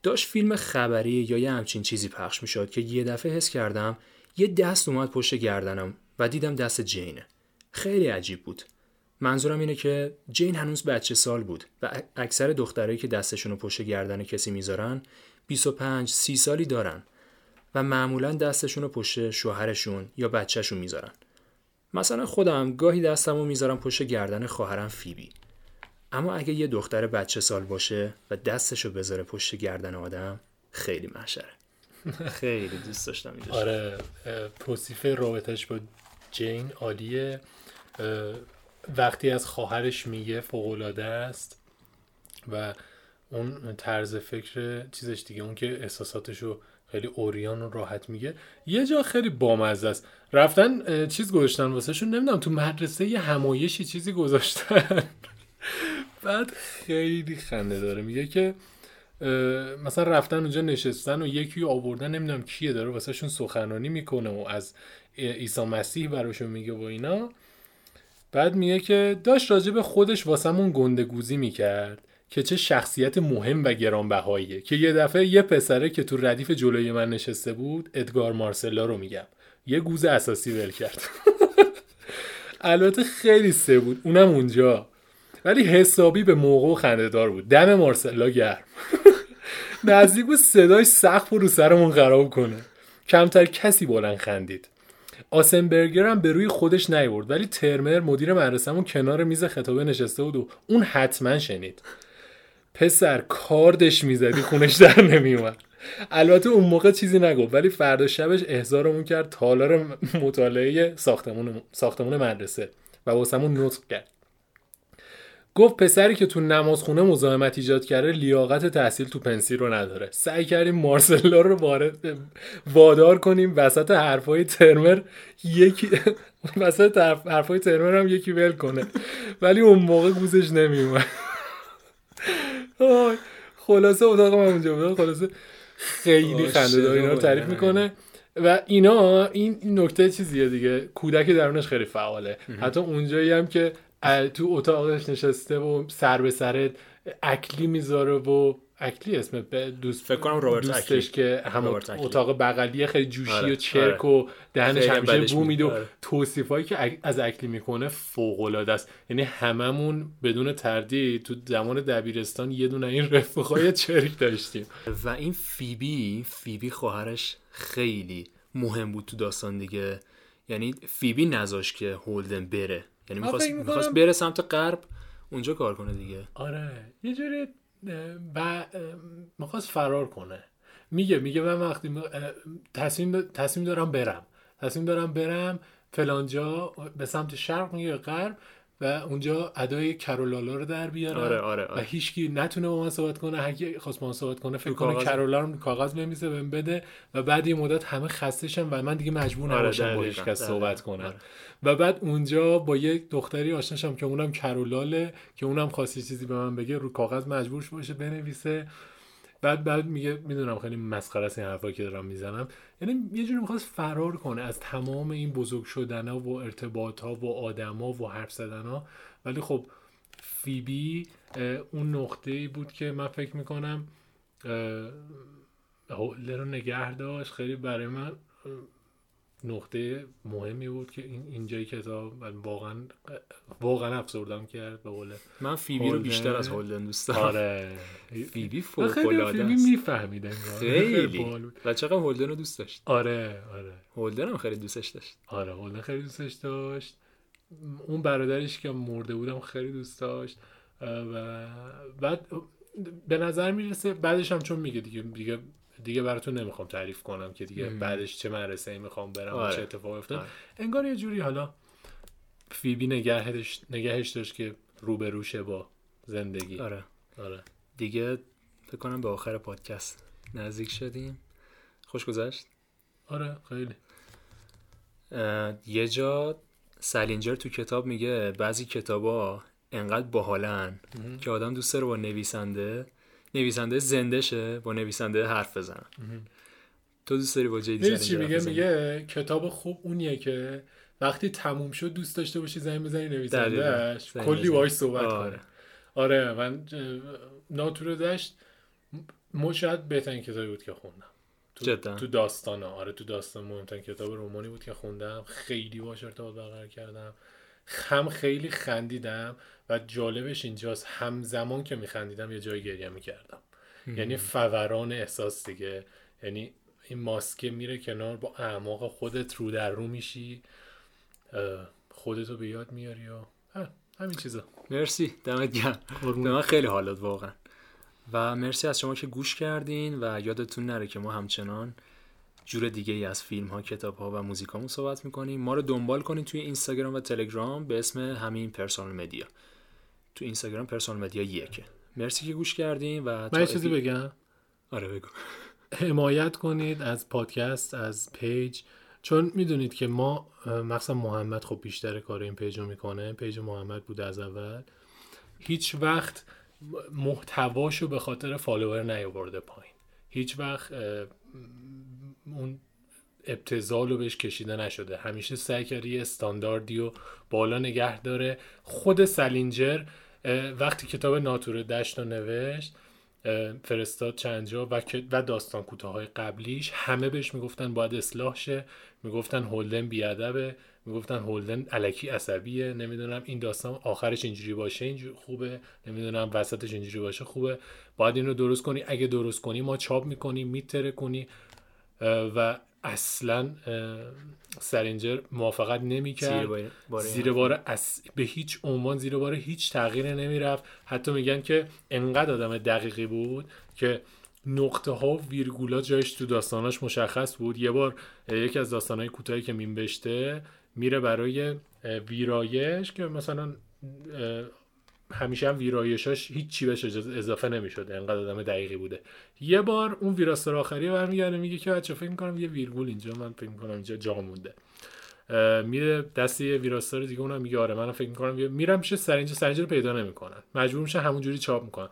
داشت فیلم خبری یا یه همچین چیزی پخش می‌شد که یه دفعه حس کردم یه دست اومد پشت گردنم. و دیدم دست جینه خیلی عجیب بود. منظورم اینه که جین هنوز بچه سال بود و اکثر دخترایی که دستشون رو پشت گردن کسی می‌ذارن 25 30 سالی دارن و معمولا دستشون رو پشت شوهرشون یا بچهشون می‌ذارن. مثلا خودم گاهی دستم رو می‌ذارم پشت گردن خواهرم فیبی. اما اگه یه دختر بچه سال باشه و دستشو بذاره پشت گردن آدم خیلی محشره. خیلی دوست داشتم
آره توصیف رابطش با جین عالیه وقتی از خواهرش میگه فوقالعاده است و اون طرز فکر چیزش دیگه اون که احساساتشو خیلی اوریان و راحت میگه یه جا خیلی بامزه است. رفتن چیز گذاشتن واسه شون نمی‌دونم تو مدرسه یه همایشی چیزی گذاشتن. بعد خیلی خنده داره. میگه که مثلا رفتن اونجا نشستن و یکی رو آوردن نمی‌دونم کیه داره واسه شون سخنرانی می‌کنه و از عیسی مسیح براشون میگه و اینا. بعد میگه که داشت راجع به خودش واسمون گندگوزی می‌کرد که چه شخصیت مهم و گرانبهاییه. که یه دفعه یه پسره که تو ردیف جلوی من نشسته بود ادگار مارسلا رو میگم. یه گوز اساسی ول کرد. البته خیلی سه بود. اونم اونجا. ولی حسابی به موقع خندهدار بود. دم مارسلا گرم. نزدیک بود صداش سقف رو سرمون خراب کنه. کمتر کسی بلند خندید. آسنبرگر هم به روی خودش نیورد ولی ترمر مدیر مدرسهمون کنار میز خطابه نشسته بود و اون حتما شنید. پسر کاردش می‌زدی خونش در نمیومد البته اون موقع چیزی نگفت ولی فردا شبش احضارمون کرد تالار مطالعه ساختمون ساختمون مدرسه و واسمون نطق کرد. گفت پسری که تو نمازخونه مزاحمت ایجاد کرده لیاقت تحصیل تو پنسیل رو نداره. سعی کردیم مارسلا رو وارد وادار کنیم وسط حرفای ترمر یکی وسط حرف- حرفای ترمر هم یکی ول کنه. ولی اون موقع گوزش نمیومد خلاصه اتاق من اونجا بود. خلاصه خیلی خنده داره اینا رو تعریف. می‌کنه. و اینا این نکته چیزیه دیگه. کودک درونش خیلی فعاله. حتی اونجایی هم که تو اتاقش نشسته و سر به سر اکلی می‌ذاره و اکلی اسم دوست
فکر کنم رابرت
دوستش
اکلی.
که هم. اتاق بغلی خیلی جوشی
آره،
و چرک
آره.
و دهنش همیشه بو. میده و
آره.
توصیفایی که اک- از اکلی می‌کنه فوق العاده است یعنی هممون بدون تردید تو زمان دبیرستان یه دونه این رفقای چرک داشتیم
و این فیبی فیبی خواهرش خیلی مهم بود تو داستان دیگه یعنی فیبی نذاش که هولدن بره یعنی می‌خواست می‌خواست بره سمت غرب اونجا کار کنه دیگه.
آره. یه جوری ب... می‌خواست فرار کنه. میگه میگه من وقتی م- تصمیم, تصمیم دارم برم. تصمیم دارم برم فلانجا به سمت شرق میگه غرب. و اونجا ادای کرولالا رو در بیارم
آره، آره،
و
آره.
هیچکی نتونه با من صحبت کنه هر کی خواست با من صحبت کنه فکر کنه. کرولا رو کاغذ بمیسه بهم بده و بعد یه مدت همه خستشن و من دیگه مجبور
آره،
نباشم با هیچ کس. صحبت کنم
آره.
و بعد اونجا با یک دختری آشنا که اونم کرولاله که اونم خواستی چیزی به من بگه رو کاغذ مجبور باشه بنویسه بعد بعد میگه می‌دونم خیلی مسخره است این حرفایی که دارم می‌زنم. یعنی یه جوری می‌خواست فرار کنه از تمام این بزرگ شدن ها و ارتباط ها و آدم ها و حرف زدن ها. ولی خب فیبی اون نقطه ای بود که من فکر می‌کنم هولر رو نگه داشت. خیلی برای من نقطه مهمی بود که این اینجای کتاب واقعا واقعا افسردم کرد به قول
من فیبی رو. بیشتر از هولدن دوست دارم.
آره.
فیبی فوق
خیلی
العاده است.
می‌فهمید انگار.
خیلی. و چقدر هولدن رو دوست داشت.
آره آره.
هولدن هم خیلی دوستش داشت.
آره هولدن خیلی دوستش داشت. اون برادرش که مرده بودم خیلی دوست داشت. و بعد به نظر می‌رسه بعدش هم چون میگه دیگه دیگه دیگه براتون نمی‌خوام تعریف کنم که دیگه
مم.
بعدش چه مدرسه ای می‌خوام برم و
آره.
چه اتفاقی افتاد.
آره.
انگار یه جوری حالا فیبی نگهش نگهش داشت که روبروشه با زندگی.
آره.
آره.
دیگه فکر کنم به آخر پادکست نزدیک شدیم. خوش گذشت.
آره خیلی.
یه جا سلینجر تو کتاب میگه بعضی کتابا انقدر باحالن که آدم دوست داره با نویسنده نویسنده زنده شه با نویسنده حرف بزنن تو دوست داری با
می‌دونی چی میگه؟ میگه کتاب خوب اونیه که وقتی تموم شد دوست داشته باشی زنگ بزنی. نویسندهش کلی. باهاش صحبت
آره.
کنه آره من ناتور دشت م- شاید بهترین کتابی بود که خوندم تو,
جدا؟
تو داستان آره تو داستان مهمترین کتاب رمانی بود که خوندم خیلی باش ارتباط برقرار کردم هم خیلی خندیدم و جالبش اینجاست همزمان که میخندیدم یه جای گریه می‌کردم. یعنی فوران احساس دیگه. یعنی این ماسکه میره کنار با اعماق خودت رو در رو میشی. خودتو به یاد میاری و همین چیزا.
مرسی. دمت گرم. من خیلی حالات واقعا. و مرسی از شما که گوش کردین و یادتون نره که ما همچنان جور دیگه ای از فیلم ها کتاب ها و موزیکامون صحبت می‌کنیم. ما رو دنبال کنین توی اینستاگرام و تلگرام به اسم همین پرسونال مدیا تو اینستاگرام Personal Media یکه. مرسی که گوش کردین و
من یه چیزی بگم.
آره بگو.
حمایت کنید از پادکست از page. چون می‌دونید که ما مخصوصا محمد خب بیشتر کار این page رو می‌کنه. page محمد بوده از اول. هیچ وقت محتواشو به خاطر follower نیاورده پایین. هیچ وقت اون ابتذال رو بهش کشیده نشده. همیشه سعی کرده یه استانداردی رو بالا نگه داره. خود سلینجر وقتی کتاب ناتور دشت رو نوشت فرستاد چند جا و, و داستان کوتاه قبلیش همه بهش می‌گفتن باید اصلاح شه. می‌گفتن هولدن بیادبه. می‌گفتن هولدن علکی عصبیه. نمی‌دونم این داستان آخرش اینجوری باشه اینجوری خوبه. نمی‌دونم وسطش اینجوری باشه خوبه. باید این رو درست کنی. اگه درست کنی ما چاپ می‌کنی میتره کنی و اصلا سرینجر موافقت نمی‌کرد.
زیر بار-
اس... به هیچ عنوان زیر بار هیچ تغییری نمی‌رفت. حتی میگن که انقدر آدم دقیقی بود که نقطه ها و ویرگولا جایش تو داستاناش مشخص بود. یه بار یکی از داستانهای کوتاهی که مینوشته میره برای ویرایش که مثلا همیشه هم ویرایشاش هیچ چی بهش اضافه نمی‌شده انقدر آدم دقیقی بوده. یه بار اون ویراستار آخری برمیگرده میگه که بچه فکر می‌کنم یه ویرگول اینجا من فکر می‌کنم اینجا جا مونده. میره دست یه ویراستار دیگه اونم میگه آره منم فکر می‌کنم میرم میشه سرینج سرینج رو پیدا نمی‌کنن. مجبور میشن همونجوری چاپ می‌کنن.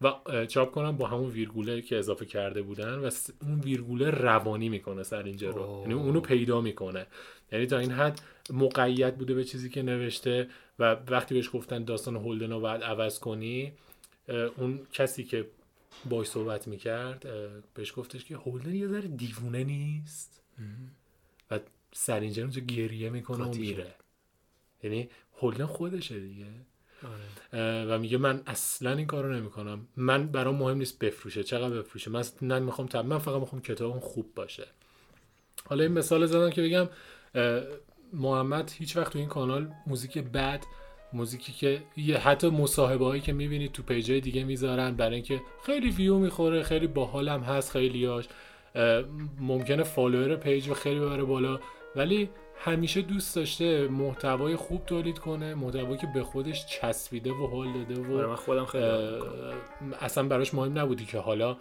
و چاپ کنن با همون ویرگوله که اضافه کرده بودن و اون ویرگوله روانی می‌کنه سرینجر رو.
اوه.
یعنی اونو پیدا می‌کنه. یعنی تا این حد مقید بوده به چیزی که نوشته و وقتی بهش گفتن داستان هولدن رو باید عوض کنی اون کسی که باش صحبت می‌کرد بهش گفتش که هولدن یه ذره دیوونه نیست و سرینجر اونجا گریه می‌کنه و میره. یعنی هولدن خودشه دیگه
آره.
و میگه من اصلا این کارو نمی‌کنم من برام مهم نیست بفروشه چقدر بفروشه من نه می‌خوام. من فقط می‌خوام کتابم خوب باشه حالا این مثال زدم که بگم محمد هیچ وقت تو این کانال موزیک بد موزیکی که یه حتی مصاحبه هایی که می‌بینید تو page ای دیگه می‌ذارن برای اینکه خیلی ویو می‌خوره خیلی باحال هم هست خیلیاش ممکنه follower page رو خیلی ببره بالا. ولی همیشه دوست داشته محتوای خوب تولید کنه محتوایی که به خودش چسبیده و حال داده و
آره من خودم خیلی
اصلا براش مهم نبودی که حالا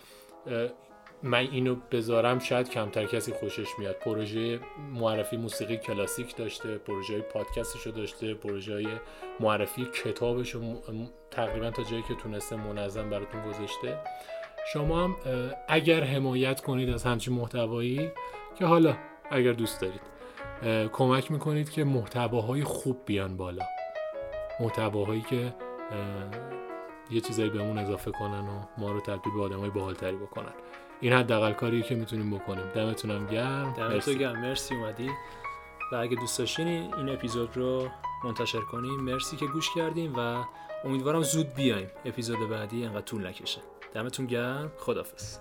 من اینو بذارم شاید کمتر کسی خوشش میاد. پروژه معرفی موسیقی کلاسیک داشته پروژه پادکستش رو داشته پروژه معرفی کتابش رو تقریبا تا جایی که تونسته منظم براتون گذاشته. شما هم اگر حمایت کنید از همچین محتوایی که حالا اگر دوست دارید کمک می‌کنید که محتواهای خوب بیان بالا. محتواهایی که یه چیزایی بهمون اضافه کنن و ما رو تبدیل به آدمای باحالتری بکنن. این حداقل کاریه که می‌تونیم بکنیم. دمتونم گرم.
دمت تو
مرسی.
گرم. مرسی اومدی. و اگه دوست داشتین این اپیزود رو منتشر کنیم مرسی که گوش کردیم و امیدوارم زود بیایم اپیزود بعدی انقدر طول نکشه. دمتون گرم. خدافظ